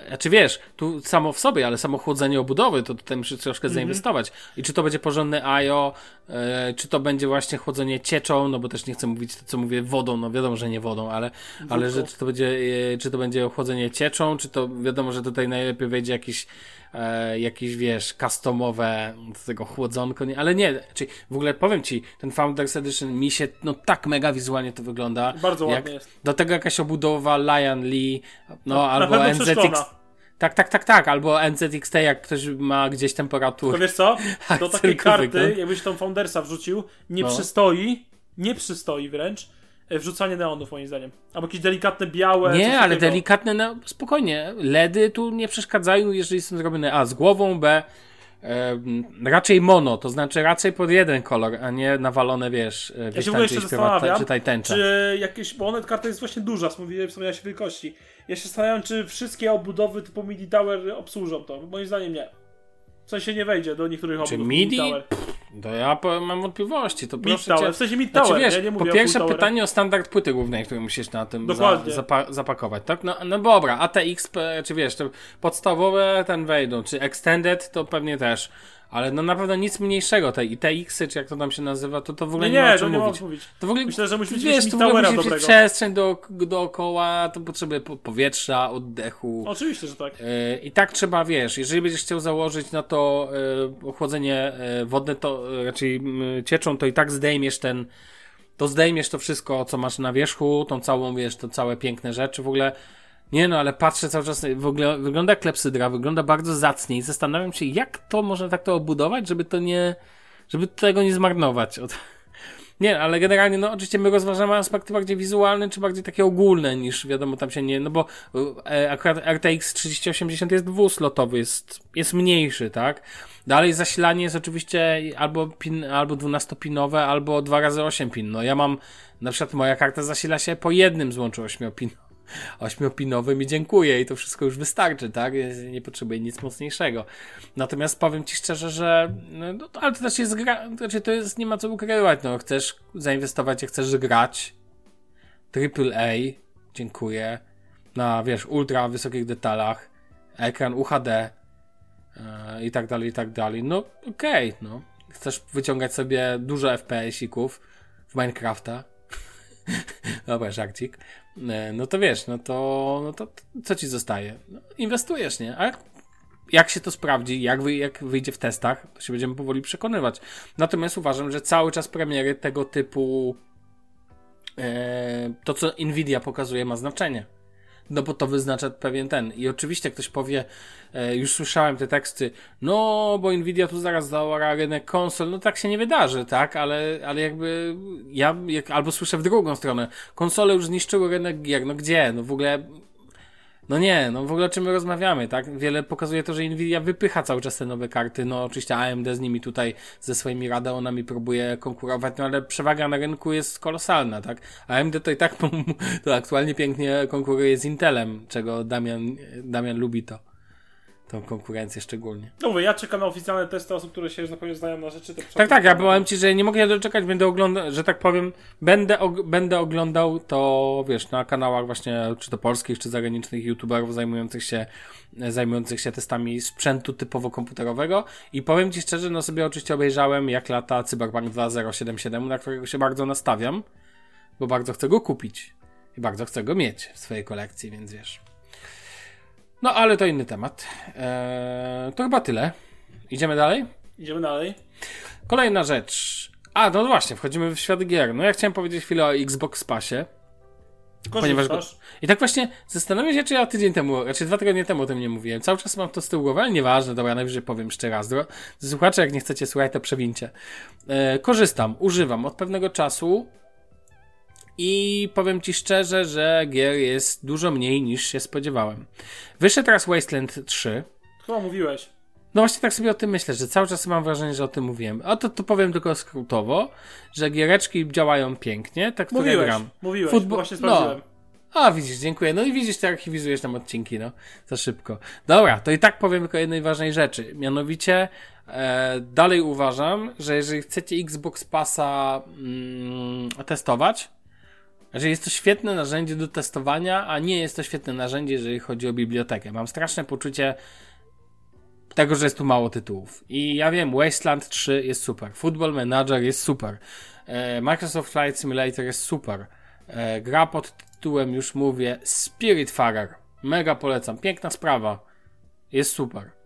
Speaker 2: znaczy wiesz, tu samo w sobie, ale samo chłodzenie obudowy, to tutaj musisz troszkę zainwestować. I czy to będzie porządny IO, e, czy to będzie właśnie chłodzenie cieczą, no bo też nie chcę mówić to, co mówię, wodą, no wiadomo, że nie wodą, ale, ale że czy to będzie, e, czy to będzie chłodzenie cieczą, czy to wiadomo, że tutaj najlepiej wejdzie jakiś e, jakieś, wiesz, customowe tego chłodzonko, nie, ale nie, czyli w ogóle powiem ci, ten Founders Edition mi się, no tak mega wizualnie to wygląda.
Speaker 3: Bardzo ładnie jest.
Speaker 2: Do tego jakaś obudowa Lion Lee, no
Speaker 3: Na
Speaker 2: albo NZX, Tak, tak, tak, tak. Albo NZXT, jak ktoś ma gdzieś
Speaker 3: To
Speaker 2: temperaturę.
Speaker 3: wiesz co? Do takiej karty, jakbyś tą Foundersa wrzucił, nie
Speaker 2: No.
Speaker 3: przystoi, nie przystoi wręcz e, wrzucanie neonów moim zdaniem. Albo jakieś delikatne białe.
Speaker 2: Nie, ale
Speaker 3: takiego.
Speaker 2: delikatne, no spokojnie. LEDy tu nie przeszkadzają, jeżeli są zrobione A z głową, B raczej mono, to znaczy raczej pod jeden kolor, a nie nawalone, wiesz, e,
Speaker 3: Ja się w
Speaker 2: tam
Speaker 3: ogóle jeszcze zastanawiam,
Speaker 2: czytaj tęcza.
Speaker 3: czy jakieś, bo ona karta jest właśnie duża, wspomniałem, wspomniałeś o wielkości. Ja się zastanawiam, czy wszystkie obudowy typu MIDI Tower obsłużą to. Moim zdaniem nie. W sensie nie wejdzie do niektórych
Speaker 2: Czy
Speaker 3: obudów
Speaker 2: MIDI?
Speaker 3: Tower.
Speaker 2: To ja mam wątpliwości, to proszę
Speaker 3: Tower,
Speaker 2: cię.
Speaker 3: w sensie Mid
Speaker 2: Znaczy,
Speaker 3: Tower,
Speaker 2: wiesz,
Speaker 3: ja nie mówię
Speaker 2: po pierwsze pytanie o standard płyty głównej, który musisz na tym za, zapa zapakować, tak? No, no dobra, ATX, czy wiesz, podstawowe ten wejdą, czy Extended to pewnie też, ale no na pewno nic mniejszego, te ITX-y, czy jak to tam się nazywa, to, to w ogóle
Speaker 3: Nie,
Speaker 2: nie, ma o
Speaker 3: nie,
Speaker 2: czym
Speaker 3: nie
Speaker 2: mówić.
Speaker 3: mówić.
Speaker 2: To w ogóle,
Speaker 3: Myślę, że musi być
Speaker 2: wiesz, to w ogóle musi
Speaker 3: dobrego.
Speaker 2: przestrzeń do, dookoła, to potrzeby po- powietrza, oddechu.
Speaker 3: Oczywiście, że tak.
Speaker 2: E, I tak trzeba, wiesz, jeżeli będziesz chciał założyć na to e, ochłodzenie e, wodne, to raczej m, cieczą, to i tak zdejmiesz ten, to zdejmiesz to wszystko, co masz na wierzchu, tą całą, wiesz, to całe piękne rzeczy, w ogóle, nie no, ale patrzę cały czas, w ogóle wygląda klepsydra, wygląda bardzo zacnie i zastanawiam się, jak to można tak to obudować, żeby to nie, żeby tego nie zmarnować. Od... Nie, ale generalnie, no oczywiście my rozważamy aspekty bardziej wizualne, czy bardziej takie ogólne, niż wiadomo, tam się nie, no bo e, akurat RTX 3080 jest dwuslotowy, jest, jest mniejszy, tak? Dalej zasilanie jest oczywiście albo pin, albo 12-pinowe, albo 2 razy 8 pin. No ja mam, na przykład moja karta zasila się po jednym złączu 8 pin ośmiopinowym i dziękuję i to wszystko już wystarczy, tak? Nie potrzebuję nic mocniejszego. Natomiast powiem Ci szczerze, że no, no, ale to też jest gra, znaczy to jest, nie ma co ukrywać, no chcesz zainwestować, chcesz grać AAA, dziękuję, na wiesz, ultra wysokich detalach, ekran UHD e, i tak dalej, i tak dalej, no okej, no. Chcesz wyciągać sobie dużo FPS-ików w Minecrafta, Dobra, żarcik. E, No to wiesz, no to, no to co ci zostaje? No, inwestujesz, nie? A jak się to sprawdzi, jak, wy, jak wyjdzie w testach, to się będziemy powoli przekonywać. Natomiast uważam, że cały czas premiery tego typu e, to, co Nvidia pokazuje, ma znaczenie. No bo to wyznacza pewien ten. I oczywiście ktoś powie, e, już słyszałem te teksty, no bo Nvidia tu zaraz zaora rynek konsol, no tak się nie wydarzy, tak? Ale, ale jakby ja jak, albo słyszę w drugą stronę, konsole już zniszczyły rynek gier, no gdzie? No w ogóle no nie, no w ogóle o czym my rozmawiamy, tak? Wiele pokazuje to, że Nvidia wypycha cały czas te nowe karty, no oczywiście AMD z nimi tutaj, ze swoimi Radeonami próbuje konkurować, no ale przewaga na rynku jest kolosalna, tak? AMD to i tak to aktualnie pięknie konkuruje z Intelem, czego Damian, Damian lubi to. Tą konkurencję szczególnie.
Speaker 3: No mówię, ja czekam na oficjalne testy osób, które się, że tak powiem, znają na rzeczy. To
Speaker 2: Tak, tak, ja powiem ci, że nie mogę się doczekać, będę oglądał, że tak powiem, będę, og- będę oglądał to, wiesz, na kanałach właśnie, czy to polskich, czy zagranicznych youtuberów zajmujących się, zajmujących się testami sprzętu typowo komputerowego i powiem ci szczerze, no sobie oczywiście obejrzałem jak lata Cyberpunk 2077, na którego się bardzo nastawiam, bo bardzo chcę go kupić i bardzo chcę go mieć w swojej kolekcji, więc wiesz. No, ale to inny temat. Eee, to chyba tyle. Idziemy dalej?
Speaker 3: Idziemy dalej.
Speaker 2: Kolejna rzecz. A, no właśnie, wchodzimy w świat gier. No ja chciałem powiedzieć chwilę o Xbox Passie. Ponieważ.
Speaker 3: Korzystasz?
Speaker 2: I tak właśnie zastanawiam się, czy ja tydzień temu, raczej dwa tygodnie temu o tym nie mówiłem. Cały czas mam to z tyłu głowy, ale nieważne, dobra, najwyżej powiem jeszcze raz. Dro- Słuchacze, jak nie chcecie słuchać, to przewincie. E, korzystam, używam od pewnego czasu i powiem ci szczerze, że gier jest dużo mniej niż się spodziewałem. Wyszedł teraz Wasteland 3.
Speaker 3: Chyba mówiłeś.
Speaker 2: No właśnie tak sobie o tym myślę, że cały czas mam wrażenie, że o tym mówiłem. A to, to powiem tylko skrótowo, że giereczki działają pięknie, tak które
Speaker 3: Mówiłeś,
Speaker 2: gram.
Speaker 3: mówiłeś,
Speaker 2: Futbol-
Speaker 3: właśnie
Speaker 2: no.
Speaker 3: sprawdziłem.
Speaker 2: A, widzisz, dziękuję. No i widzisz, ty archiwizujesz tam odcinki, no. Za szybko. Dobra, to i tak powiem tylko jednej ważnej rzeczy. Mianowicie, e, dalej uważam, że jeżeli chcecie Xbox Passa mm, testować, że jest to świetne narzędzie do testowania, a nie jest to świetne narzędzie, jeżeli chodzi o bibliotekę. Mam straszne poczucie tego, że jest tu mało tytułów. I ja wiem, Wasteland 3 jest super, Football Manager jest super, e, Microsoft Flight Simulator jest super, e, gra pod tytułem, już mówię, Spiritfarer. Mega polecam, piękna sprawa. Jest super.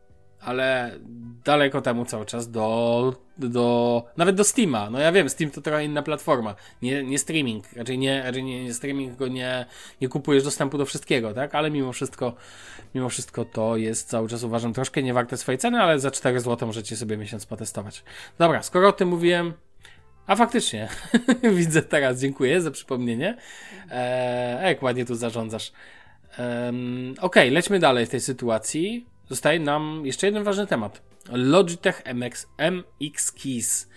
Speaker 2: Ale daleko temu cały czas do, do, nawet do Steama. No ja wiem, Steam to trochę inna platforma. Nie, nie streaming, raczej nie, raczej nie, nie streaming, go nie, nie kupujesz dostępu do wszystkiego, tak? Ale mimo wszystko, mimo wszystko to jest cały czas uważam troszkę nie warte swojej ceny, ale za 4 zł możecie sobie miesiąc potestować. Dobra, skoro o tym mówiłem, a faktycznie, widzę teraz, dziękuję za przypomnienie. Eee, jak ładnie tu zarządzasz. Eee, Okej, okay, lećmy dalej w tej sytuacji. Zostaje nam jeszcze jeden ważny temat. Logitech MX, MX Keys.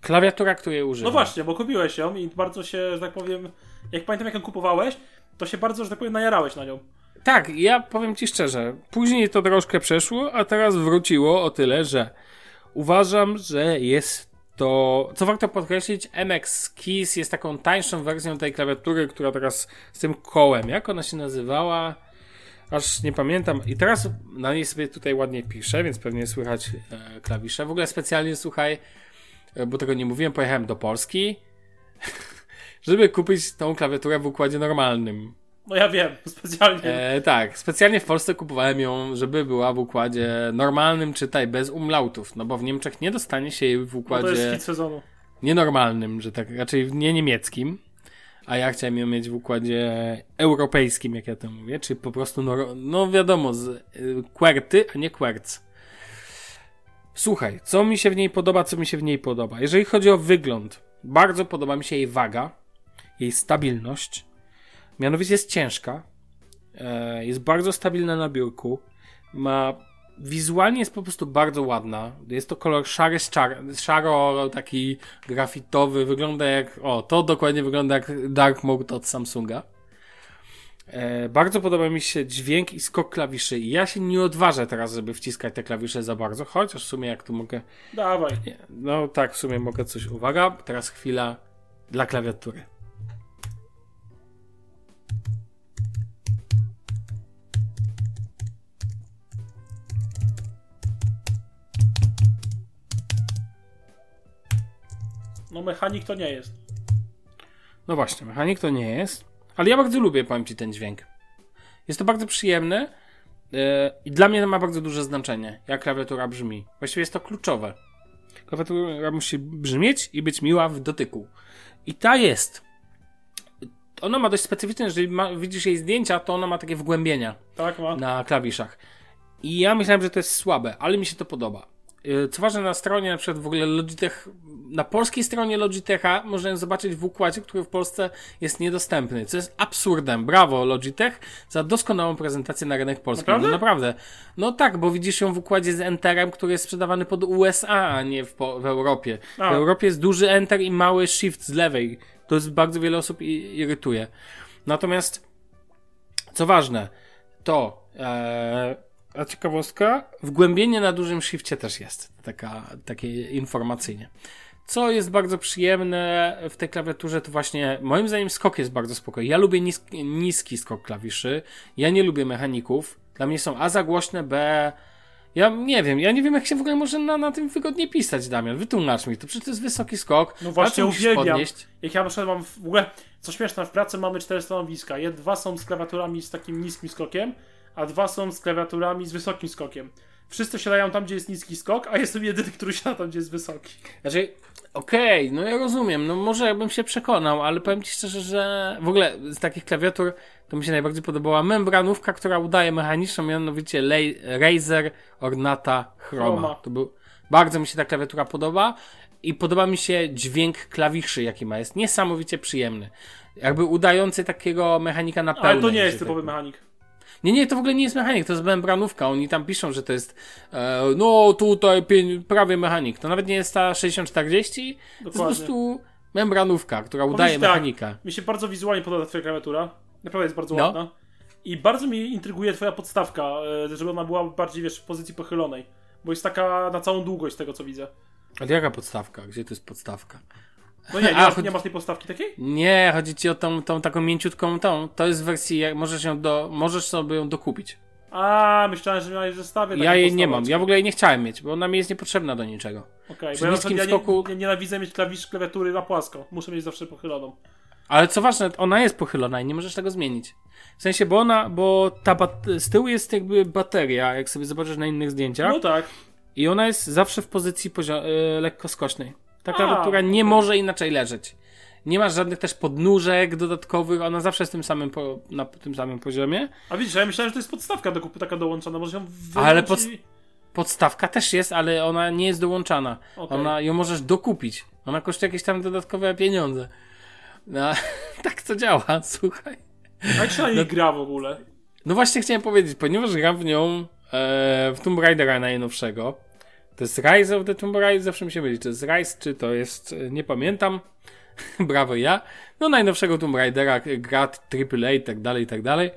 Speaker 2: Klawiatura, której używam.
Speaker 3: No właśnie, bo kupiłeś ją i bardzo się, że tak powiem, jak pamiętam jak ją kupowałeś, to się bardzo, że tak powiem, najarałeś na nią.
Speaker 2: Tak, ja powiem Ci szczerze, później to troszkę przeszło, a teraz wróciło o tyle, że uważam, że jest to, co warto podkreślić, MX Keys jest taką tańszą wersją tej klawiatury, która teraz z tym kołem, jak ona się nazywała? Aż nie pamiętam. I teraz na niej sobie tutaj ładnie piszę, więc pewnie słychać e, klawisze. W ogóle specjalnie słuchaj, e, bo tego nie mówiłem, pojechałem do Polski, żeby kupić tą klawiaturę w układzie normalnym.
Speaker 3: No ja wiem, specjalnie.
Speaker 2: E, tak, specjalnie w Polsce kupowałem ją, żeby była w układzie normalnym, czytaj, bez umlautów, no bo w Niemczech nie dostanie się jej w układzie
Speaker 3: no to jest hit sezonu.
Speaker 2: nienormalnym, że tak, raczej nie niemieckim, a ja chciałem ją mieć w układzie europejskim, jak ja to mówię, czyli po prostu, no, no wiadomo, z y, a nie QWERTZ. Słuchaj, co mi się w niej podoba, co mi się w niej podoba. Jeżeli chodzi o wygląd, bardzo podoba mi się jej waga, jej stabilność, Mianowicie jest ciężka, e, jest bardzo stabilna na biurku, ma wizualnie jest po prostu bardzo ładna. Jest to kolor szary, szaro, taki grafitowy, wygląda jak, o, to dokładnie wygląda jak Dark Mode od Samsunga. E, bardzo podoba mi się dźwięk i skok klawiszy. I ja się nie odważę teraz, żeby wciskać te klawisze za bardzo, chociaż w sumie jak tu mogę.
Speaker 3: Dawaj.
Speaker 2: Nie, no tak, w sumie mogę coś. Uwaga, teraz chwila dla klawiatury.
Speaker 3: No mechanik to nie jest.
Speaker 2: No właśnie, mechanik to nie jest. Ale ja bardzo lubię, powiem Ci, ten dźwięk. Jest to bardzo przyjemne yy, i dla mnie to ma bardzo duże znaczenie, jak klawiatura brzmi. Właściwie jest to kluczowe. Klawiatura musi brzmieć i być miła w dotyku. I ta jest. Ona ma dość specyficzne, jeżeli ma, widzisz jej zdjęcia, to ona ma takie wgłębienia
Speaker 3: tak, ma.
Speaker 2: na klawiszach. I ja myślałem, że to jest słabe, ale mi się to podoba. Y, co ważne, na stronie na przykład w ogóle Logitech, na polskiej stronie Logitecha można zobaczyć w układzie, który w Polsce jest niedostępny, co jest absurdem. Brawo Logitech za doskonałą prezentację na rynek polski.
Speaker 3: Naprawdę?
Speaker 2: No, naprawdę. No tak, bo widzisz ją w układzie z Enterem, który jest sprzedawany pod USA, a nie w, w Europie.
Speaker 3: A.
Speaker 2: W Europie jest duży Enter i mały Shift z lewej. To jest bardzo wiele osób irytuje. Natomiast, co ważne, to... Ee, a ciekawostka, wgłębienie na dużym shifcie też jest, taka, takie informacyjnie. Co jest bardzo przyjemne w tej klawiaturze, to właśnie moim zdaniem skok jest bardzo spokojny. Ja lubię niski, niski skok klawiszy, ja nie lubię mechaników. Dla mnie są A za głośne, B. Ja nie wiem, ja nie wiem, jak się w ogóle może na, na tym wygodnie pisać, Damian. Wytłumacz mi to, przecież to jest wysoki skok.
Speaker 3: No właśnie, uwielbiam.
Speaker 2: Podnieść?
Speaker 3: Jak ja na przykład mam w ogóle, co śmieszne, w pracy mamy cztery stanowiska. Dwa są z klawiaturami z takim niskim skokiem, a dwa są z klawiaturami z wysokim skokiem. Wszyscy siadają tam, gdzie jest niski skok, a jestem jedyny, który siada tam, gdzie jest wysoki.
Speaker 2: Znaczy, okej, okay, no ja rozumiem, no może bym się przekonał, ale powiem Ci szczerze, że w ogóle z takich klawiatur to mi się najbardziej podobała membranówka, która udaje mechaniczną, mianowicie Razer Ornata Chroma. Chroma. To był, bardzo mi się ta klawiatura podoba i podoba mi się dźwięk klawiszy, jaki ma. Jest niesamowicie przyjemny. Jakby udający takiego mechanika na pełnej.
Speaker 3: Ale to nie jest typowy tak. mechanik.
Speaker 2: Nie, nie, to w ogóle nie jest mechanik, to jest membranówka. Oni tam piszą, że to jest e, no tutaj prawie mechanik. To nawet nie jest ta 6040, to jest po prostu membranówka, która udaje tak, mechanika.
Speaker 3: Mi się bardzo wizualnie podoba twoja klawiatura. Naprawdę jest bardzo no. ładna. I bardzo mi intryguje twoja podstawka, e, żeby ona była bardziej, wiesz, w pozycji pochylonej. Bo jest taka na całą długość tego, co widzę.
Speaker 2: Ale jaka podstawka? Gdzie to jest podstawka?
Speaker 3: No nie, nie, A, masz, nie masz tej postawki takiej?
Speaker 2: Nie, chodzi ci o tą, tą taką mięciutką tą. To jest w wersji, jak możesz ją do, możesz sobie ją dokupić.
Speaker 3: A, myślałem, że miałeś zestawie.
Speaker 2: Ja jej nie mam. Ja w ogóle jej nie chciałem mieć, bo ona mi jest niepotrzebna do niczego.
Speaker 3: Okej, okay, bo niskim ja, skoku... nie, nie, nienawidzę mieć klawisz klawiatury na płasko. Muszę mieć zawsze pochyloną.
Speaker 2: Ale co ważne, ona jest pochylona i nie możesz tego zmienić. W sensie, bo ona, bo ta z tyłu jest jakby bateria, jak sobie zobaczysz na innych zdjęciach.
Speaker 3: No tak.
Speaker 2: I ona jest zawsze w pozycji y, lekko skośnej. Ta
Speaker 3: A,
Speaker 2: klawiatura nie może inaczej leżeć. Nie masz żadnych też podnóżek dodatkowych, ona zawsze jest tym samym po, na tym samym poziomie.
Speaker 3: A widzisz, ja myślałem, że to jest podstawka do kupy taka dołączona, może ją wyjąć
Speaker 2: Ale pod-. Podstawka też jest, ale ona nie jest dołączana.
Speaker 3: Okej.
Speaker 2: Ona ją możesz dokupić. Ona kosztuje jakieś tam dodatkowe pieniądze. No, tak to działa, słuchaj.
Speaker 3: A jak się na niej gra w ogóle?
Speaker 2: No właśnie chciałem powiedzieć, ponieważ gram w nią e, w Tomb Raidera najnowszego. To jest Rise of the Tomb Raider, zawsze mi się myli, czy to jest Rise, czy to jest, e, nie pamiętam. Brawo ja. No najnowszego Tomb Raidera, grat AAA i tak dalej, i tak dalej.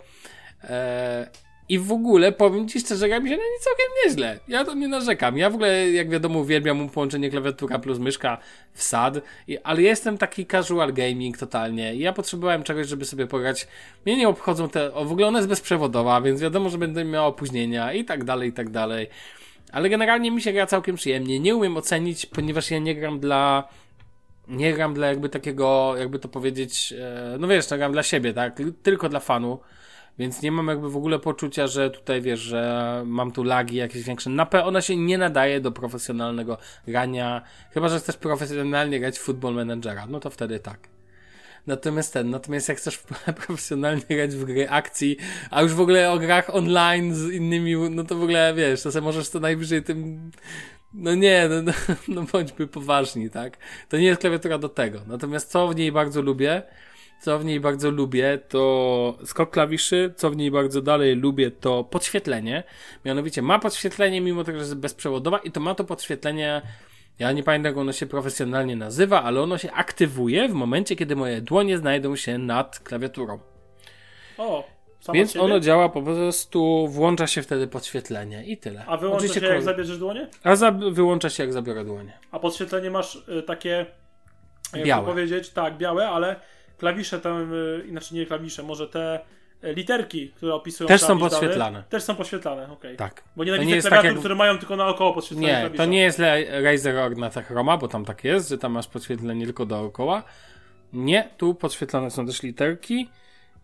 Speaker 2: E, I w ogóle powiem ci szczerze, gra mi się na nie całkiem nieźle. Ja to nie narzekam. Ja w ogóle, jak wiadomo, uwielbiam połączenie klawiatura plus myszka w SAD, i, ale jestem taki casual gaming totalnie. Ja potrzebowałem czegoś, żeby sobie pograć. Mnie nie obchodzą te. O, w ogóle ona jest bezprzewodowa, więc wiadomo, że będę miał opóźnienia i tak dalej, i tak dalej. Ale generalnie mi się gra całkiem przyjemnie. Nie umiem ocenić, ponieważ ja nie gram dla. Nie gram dla jakby takiego, jakby to powiedzieć, e, no wiesz, no gram dla siebie, tak? Tylko dla fanu. Więc nie mam jakby w ogóle poczucia, że tutaj wiesz, że mam tu lagi jakieś większe. Na pewno ona się nie nadaje do profesjonalnego grania. Chyba, że chcesz profesjonalnie grać w Football Managera. No to wtedy tak. Natomiast ten, natomiast jak chcesz profesjonalnie grać w gry akcji, a już w ogóle o grach online z innymi, no to w ogóle wiesz, to sobie możesz to najwyżej tym. No nie, no, no, no bądźmy poważni, tak? To nie jest klawiatura do tego. Natomiast co w niej bardzo lubię, co w niej bardzo lubię, to skok klawiszy, co w niej bardzo dalej lubię, to podświetlenie. Mianowicie ma podświetlenie, mimo tego, że jest bezprzewodowa i to ma to podświetlenie, ja nie pamiętam jak ono się profesjonalnie nazywa, ale ono się aktywuje w momencie, kiedy moje dłonie znajdą się nad klawiaturą.
Speaker 3: O,
Speaker 2: Więc ono działa po prostu, włącza się wtedy podświetlenie i tyle.
Speaker 3: A wyłącza
Speaker 2: Oczywiście
Speaker 3: się jak zabierzesz dłonie?
Speaker 2: A za, wyłącza się jak zabiorę dłonie.
Speaker 3: A podświetlenie masz y, takie... Jak
Speaker 2: Białe.
Speaker 3: powiedzieć? Tak, białe, ale klawisze tam, y, inaczej nie klawisze, może te literki, które opisują
Speaker 2: Też są podświetlane.
Speaker 3: Dane, też są podświetlane, okej.
Speaker 2: Tak.
Speaker 3: Bo nie
Speaker 2: jest
Speaker 3: klawiatur,
Speaker 2: tak jak-
Speaker 3: które mają tylko naokoło podświetlone
Speaker 2: Nie,
Speaker 3: klawisze.
Speaker 2: to nie jest Razer Org na Chroma, bo tam tak jest, że tam masz podświetlenie tylko dookoła. Nie, tu podświetlane są też literki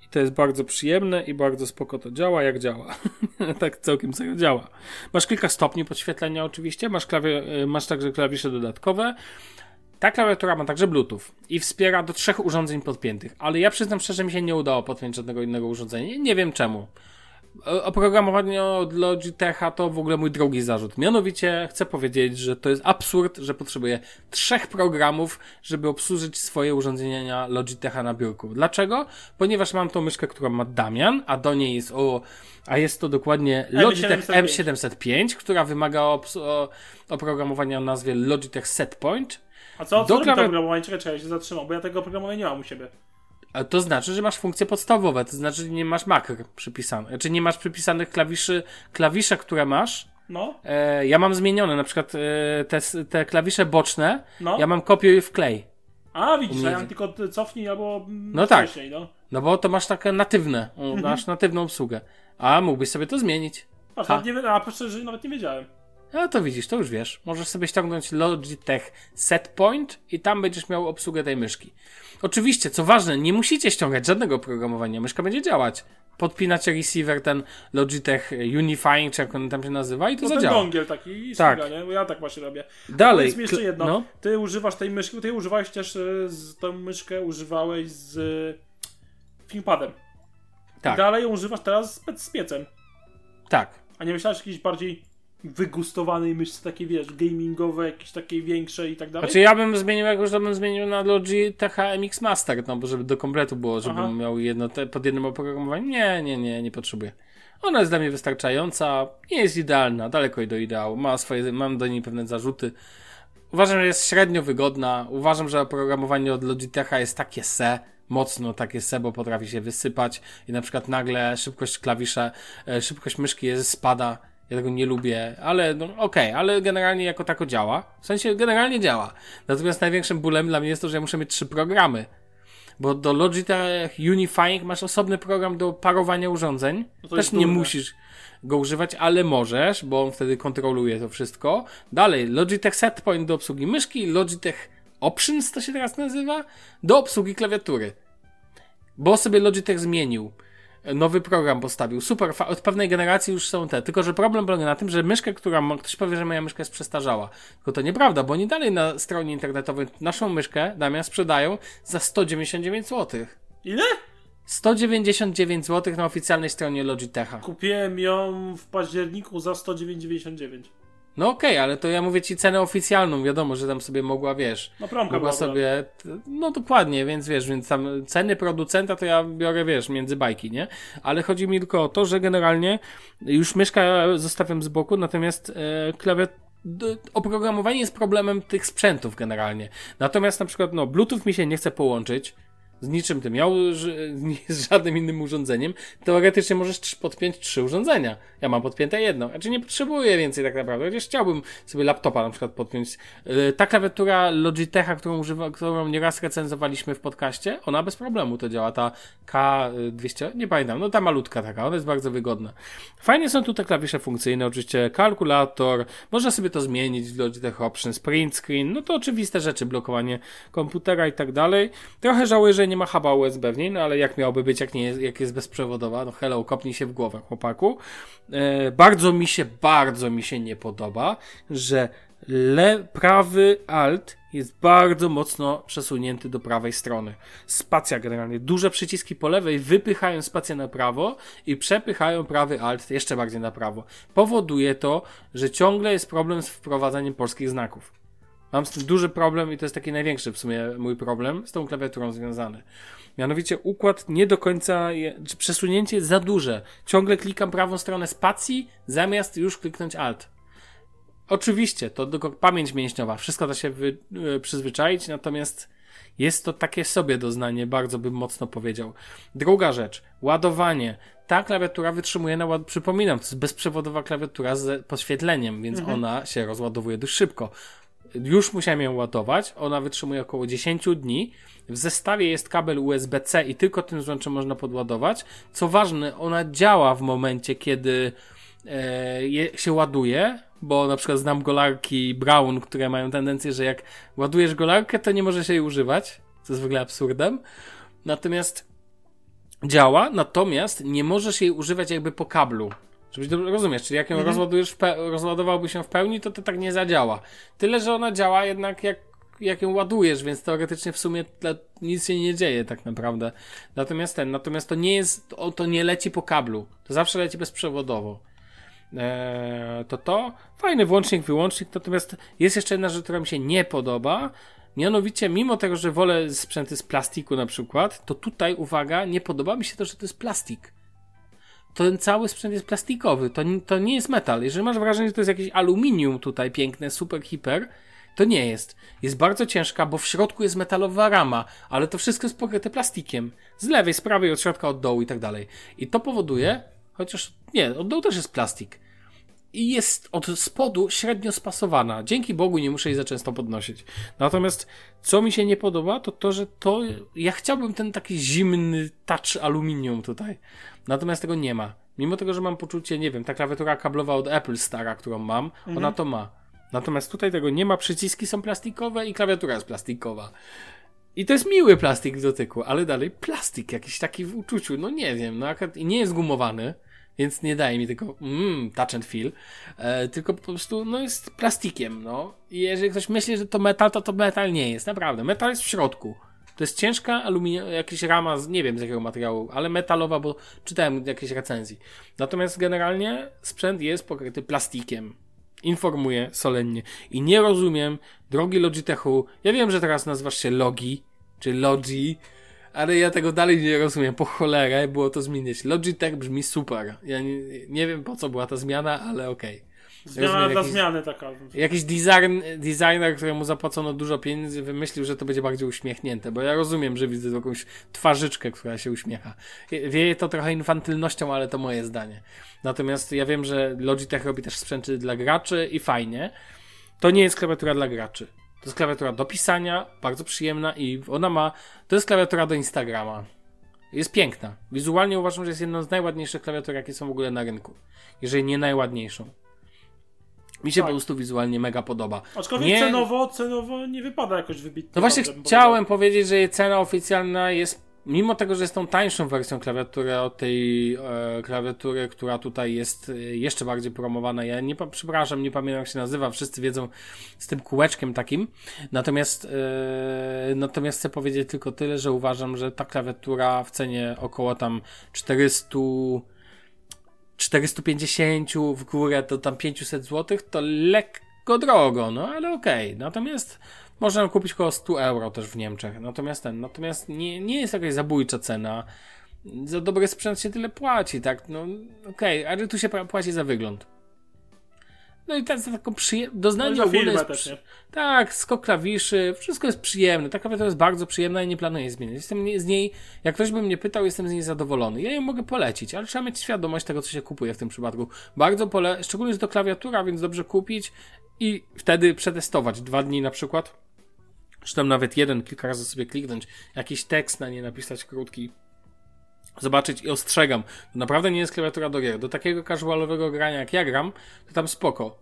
Speaker 2: i to jest bardzo przyjemne i bardzo spoko to działa, jak działa. tak całkiem serio działa. Masz kilka stopni podświetlenia oczywiście, masz, klawie, y, masz także klawisze dodatkowe. Ta klawiatura ma także Bluetooth i wspiera do trzech urządzeń podpiętych, ale ja przyznam szczerze, mi się nie udało podpiąć żadnego innego urządzenia. Nie wiem czemu. Oprogramowanie od Logitecha to w ogóle mój drugi zarzut. Mianowicie chcę powiedzieć, że to jest absurd, że potrzebuję trzech programów, żeby obsłużyć swoje urządzenia Logitecha na biurku. Dlaczego? Ponieważ mam tą myszkę, którą ma Damian, a do niej jest o, a jest to dokładnie Logitech
Speaker 3: M705,
Speaker 2: M705, która wymaga oprogramowania o nazwie Logitech Setpoint.
Speaker 3: A co, co
Speaker 2: do
Speaker 3: robi to
Speaker 2: klawi-
Speaker 3: oprogramowanie? Czekaj, czekaj, się zatrzymam, bo ja tego oprogramowania nie mam u siebie.
Speaker 2: A to znaczy, że masz funkcje podstawowe, to znaczy, że nie masz makr przypisane, czy nie masz przypisanych klawiszy, klawisze, które masz.
Speaker 3: No,
Speaker 2: E, ja mam zmienione, na przykład e, te, te klawisze boczne,
Speaker 3: no.
Speaker 2: ja mam kopiuj i wklej.
Speaker 3: A, widzisz, ja mam tylko ty cofnij albo
Speaker 2: No tak.
Speaker 3: wcześniej, no.
Speaker 2: No bo to masz takie natywne,
Speaker 3: Mhm.
Speaker 2: masz natywną obsługę. A mógłbyś sobie to zmienić.
Speaker 3: Patrz, nawet nie, a proszę, że nawet nie wiedziałem.
Speaker 2: No to widzisz, to już wiesz. Możesz sobie ściągnąć Logitech Setpoint i tam będziesz miał obsługę tej myszki. Oczywiście, co ważne, nie musicie ściągać żadnego oprogramowania. Myszka będzie działać. Podpinacie receiver, ten Logitech Unifying, czy jak on tam się nazywa i to
Speaker 3: No ten
Speaker 2: zadziała.
Speaker 3: dongiel taki i
Speaker 2: Tak.
Speaker 3: nie? Bo ja tak właśnie robię.
Speaker 2: Dalej.
Speaker 3: Powiedz mi jeszcze jedno.
Speaker 2: No,
Speaker 3: Ty używasz tej myszki, ty używałeś też e, z tą myszkę, używałeś z e, ThinkPadem.
Speaker 2: tak,
Speaker 3: I dalej ją używasz teraz z, z piecem.
Speaker 2: tak.
Speaker 3: A nie myślałeś jakiejś bardziej wygustowanej myszce, takiej wiesz, gamingowe, jakieś takiej większej i tak dalej?
Speaker 2: Znaczy ja bym zmienił, jak już to bym zmienił na Logitech MX Master, no bo żeby do kompletu było, żebym
Speaker 3: Aha.
Speaker 2: miał jedno te, pod jednym oprogramowaniem. Nie, nie, nie, nie potrzebuję. Ona jest dla mnie wystarczająca, nie jest idealna, daleko do ideału, ma swoje, mam do niej pewne zarzuty. Uważam, że jest średnio wygodna, uważam, że oprogramowanie od Logitecha jest takie se, mocno takie se, bo potrafi się wysypać i na przykład nagle szybkość klawisza, e, szybkość myszki jest spada. Ja tego nie lubię, ale no okej, ale generalnie jako tako działa. W sensie generalnie działa. Natomiast największym bólem dla mnie jest to, że ja muszę mieć trzy programy. Bo do Logitech Unifying masz osobny program do parowania urządzeń.
Speaker 3: No
Speaker 2: Też nie musisz go używać, ale możesz, bo on wtedy kontroluje to wszystko. Dalej, Logitech Setpoint do obsługi myszki, Logitech Options to się teraz nazywa, do obsługi klawiatury. Bo sobie Logitech zmienił nowy program postawił. Super, od pewnej generacji już są te. Tylko, że problem polega na tym, że myszkę, która ma, ktoś powie, że moja myszka jest przestarzała. Tylko to nieprawda, bo oni dalej na stronie internetowej naszą myszkę, Damian, sprzedają za 199 zł.
Speaker 3: Ile?
Speaker 2: 199 zł na oficjalnej stronie Logitecha.
Speaker 3: Kupiłem ją w październiku za 109,99.
Speaker 2: No okej, ale to ja mówię ci cenę oficjalną, wiadomo, że tam sobie mogła, wiesz,
Speaker 3: No promka
Speaker 2: mogła sobie, no dokładnie, więc wiesz, więc tam ceny producenta to ja biorę, wiesz, między bajki, nie? Ale chodzi mi tylko o to, że generalnie już myszka zostawiam z boku, natomiast e, klawiat oprogramowanie jest problemem tych sprzętów generalnie. Natomiast na przykład, no, Bluetooth mi się nie chce połączyć, z niczym tym, miał z żadnym innym urządzeniem, teoretycznie możesz podpiąć trzy urządzenia. Ja mam podpięte jedno, znaczy nie potrzebuję więcej tak naprawdę, chociaż chciałbym sobie laptopa na przykład podpiąć. Yy, Ta klawiatura Logitecha, którą, używa, którą nieraz recenzowaliśmy w podcaście, ona bez problemu to działa, ta K200, nie pamiętam, no ta malutka taka, ona jest bardzo wygodna. Fajnie są tu te klawisze funkcyjne, oczywiście kalkulator, można sobie to zmienić w Logitech Options, print screen, no to oczywiste rzeczy, blokowanie komputera i tak dalej. Trochę żałuję, że nie ma huba USB w niej, no ale jak miałoby być, jak nie jest, jak jest bezprzewodowa, no hello, kopnij się w głowę, chłopaku. E, bardzo mi się, bardzo mi się nie podoba, że le, prawy alt jest bardzo mocno przesunięty do prawej strony. Spacja generalnie. Duże przyciski po lewej wypychają spację na prawo i przepychają prawy alt jeszcze bardziej na prawo. Powoduje to, że ciągle jest problem z wprowadzaniem polskich znaków. Mam z tym duży problem i to jest taki największy w sumie mój problem z tą klawiaturą związany. Mianowicie układ nie do końca, je, czy przesunięcie jest za duże. Ciągle klikam prawą stronę spacji, zamiast już kliknąć alt. Oczywiście, to tylko pamięć mięśniowa, wszystko da się wy, y, przyzwyczaić, natomiast jest to takie sobie doznanie, bardzo bym mocno powiedział. Druga rzecz, ładowanie. Ta klawiatura wytrzymuje na ład... Przypominam, to jest bezprzewodowa klawiatura z podświetleniem, więc ona się rozładowuje dość szybko. Już musiałem ją ładować, ona wytrzymuje około 10 dni. W zestawie jest kabel USB-C i tylko tym złączem można podładować. Co ważne, ona działa w momencie, kiedy e, się ładuje, bo na przykład znam golarki Brown, które mają tendencję, że jak ładujesz golarkę, to nie możesz jej używać, co jest w ogóle absurdem. Natomiast działa, natomiast nie możesz jej używać jakby po kablu. Żebyś rozumiesz, czyli jak ją rozładujesz, w pe- rozładowałby się w pełni, to to tak nie zadziała. Tyle, że ona działa jednak jak, jak ją ładujesz, więc teoretycznie w sumie nic się nie dzieje tak naprawdę. Natomiast ten, natomiast to nie jest, to, to nie leci po kablu. To zawsze leci bezprzewodowo. Eee, to to, fajny włącznik, wyłącznik, natomiast jest jeszcze jedna rzecz, która mi się nie podoba, mianowicie mimo tego, że wolę sprzęty z plastiku na przykład, to tutaj, uwaga, nie podoba mi się to, że to jest plastik. Ten cały sprzęt jest plastikowy, to, to nie jest metal. Jeżeli masz wrażenie, że to jest jakieś aluminium tutaj piękne, super, hiper, to nie jest. Jest bardzo ciężka, bo w środku jest metalowa rama, ale to wszystko jest pokryte plastikiem. Z lewej, z prawej, od środka, od dołu i tak dalej. I to powoduje, chociaż nie, od dołu też jest plastik. I jest od spodu średnio spasowana. Dzięki Bogu nie muszę jej za często podnosić. Natomiast co mi się nie podoba, to to, że to. Ja chciałbym ten taki zimny touch aluminium tutaj. Natomiast tego nie ma. Mimo tego, że mam poczucie, nie wiem, ta klawiatura kablowa od Apple stara, którą mam, ona to ma. Natomiast tutaj tego nie ma, przyciski są plastikowe i klawiatura jest plastikowa. I to jest miły plastik w dotyku, ale dalej plastik jakiś taki w uczuciu, no nie wiem, no nie jest gumowany, więc nie daje mi tego mm, touch and feel, e, tylko po prostu no jest plastikiem, no. I jeżeli ktoś myśli, że to metal, to to metal nie jest, naprawdę. Metal jest w środku. To jest ciężka aluminium, jakaś rama, z, nie wiem z jakiego materiału, ale metalowa, bo czytałem jakieś recenzji. Natomiast generalnie sprzęt jest pokryty plastikiem. Informuję solennie. I nie rozumiem, drogi Logitechu, ja wiem, że teraz nazywasz się Logi, czy Logi, ale ja tego dalej nie rozumiem. Po cholerę było to zmienić. Logitech brzmi super. Ja nie, nie wiem po co była ta zmiana, ale okej.
Speaker 3: Zmiana
Speaker 2: Rozumiem,
Speaker 3: dla
Speaker 2: jakiś-
Speaker 3: zmiany taka.
Speaker 2: Jakiś design, designer, któremu zapłacono dużo pieniędzy, wymyślił, że to będzie bardziej uśmiechnięte, bo ja rozumiem, że widzę jakąś twarzyczkę, która się uśmiecha. Wieje to trochę infantylnością, ale to moje zdanie. Natomiast ja wiem, że Logitech robi też sprzęty dla graczy i fajnie. To nie jest klawiatura dla graczy. To jest klawiatura do pisania, bardzo przyjemna i ona ma. To jest klawiatura do Instagrama. Jest piękna. Wizualnie uważam, że jest jedną z najładniejszych klawiatur, jakie są w ogóle na rynku. Jeżeli nie najładniejszą. Mi się
Speaker 3: Tak.
Speaker 2: po prostu wizualnie mega podoba.
Speaker 3: Aczkolwiek
Speaker 2: Nie-
Speaker 3: cenowo, cenowo nie wypada jakoś wybitnie.
Speaker 2: No właśnie chciałem powiedzieć, że jej cena oficjalna jest mimo tego, że jest tą tańszą wersją klawiatury od tej e, klawiatury, która tutaj jest e, jeszcze bardziej promowana, ja nie, przepraszam, nie pamiętam jak się nazywa, wszyscy wiedzą z tym kółeczkiem takim, natomiast e, natomiast chcę powiedzieć tylko tyle, że uważam, że ta klawiatura w cenie około tam 400 450 w górę to tam 500 zł, to lekko drogo, no ale okej. Okay. Natomiast można kupić około 100 euro też w Niemczech. Natomiast ten, natomiast nie, nie jest jakaś zabójcza cena. Za dobry sprzęt się tyle płaci, tak? No okej, okay, ale tu się płaci za wygląd. No i tak, za taką przyjemność. Doznanie no ogólne jest. Też, tak, skok klawiszy, wszystko jest przyjemne. Ta klawiatura jest bardzo przyjemna i nie planuję zmieniać. Jestem z niej, jak ktoś by mnie pytał, jestem z niej zadowolony. Ja ją mogę polecić, ale trzeba mieć świadomość tego, co się kupuje w tym przypadku. Bardzo pole, szczególnie jest to klawiatura, więc dobrze kupić i wtedy przetestować. Dwa dni na przykład czy tam nawet jeden, kilka razy sobie kliknąć, jakiś tekst na nie napisać krótki, zobaczyć i ostrzegam. To naprawdę nie jest klawiatura do gier. Do takiego casualowego grania jak ja gram, to tam spoko.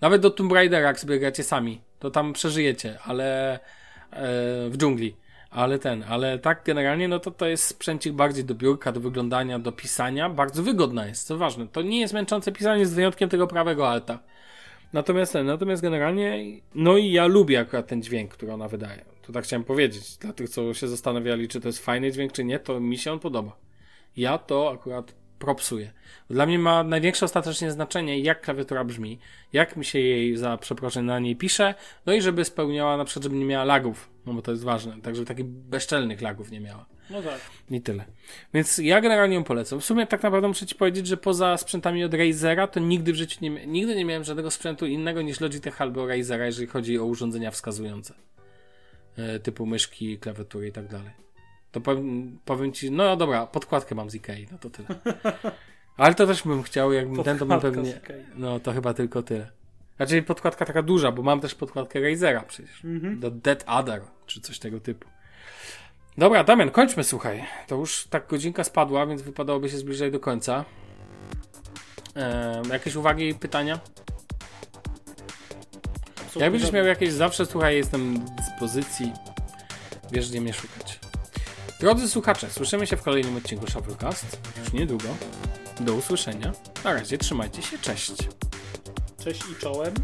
Speaker 2: Nawet do Tomb Raidera, jak sobie gracie sami, to tam przeżyjecie, ale e, w dżungli. Ale ten, ale tak generalnie, no to to jest sprzęcik bardziej do biurka, do wyglądania, do pisania. Bardzo wygodna jest, co ważne. To nie jest męczące pisanie z wyjątkiem tego prawego alta. Natomiast, natomiast generalnie, no i ja lubię akurat ten dźwięk, który ona wydaje. To tak chciałem powiedzieć. Dla tych, co się zastanawiali, czy to jest fajny dźwięk, czy nie, to mi się on podoba. Ja to akurat propsuję. Dla mnie ma największe ostatecznie znaczenie, jak klawiatura brzmi, jak mi się jej za przeproszenie na niej pisze, no i żeby spełniała na przykład, żeby nie miała lagów, no bo to jest ważne, tak żeby takich bezczelnych lagów nie miała.
Speaker 3: No tak.
Speaker 2: I tyle. Więc ja generalnie ją polecam. W sumie tak naprawdę muszę Ci powiedzieć, że poza sprzętami od Razera, to nigdy w życiu nie, nigdy nie miałem żadnego sprzętu innego niż Logitech albo Razera, jeżeli chodzi o urządzenia wskazujące. E, typu myszki, klawiatury i tak dalej. To powiem, powiem Ci, no dobra, podkładkę mam z Ikei, no to tyle. Ale to też bym chciał, jakbym ten, to bym pewnie, no to chyba tylko tyle. Znaczy podkładka taka duża, bo mam też podkładkę Razera przecież. Mm -hmm. Do Dead Adder, czy coś tego typu. Dobra, Damian, kończmy, słuchaj. To już tak godzinka spadła, więc wypadałoby się zbliżać do końca. Eee, jakieś uwagi, pytania? Jak będziesz miał jakieś, zawsze słuchaj, jestem w dyspozycji. Wiesz, gdzie mnie szukać. Drodzy słuchacze, słyszymy się w kolejnym odcinku Shufflecast. Już niedługo. Do usłyszenia. Na razie, trzymajcie się, cześć.
Speaker 3: Cześć i czołem.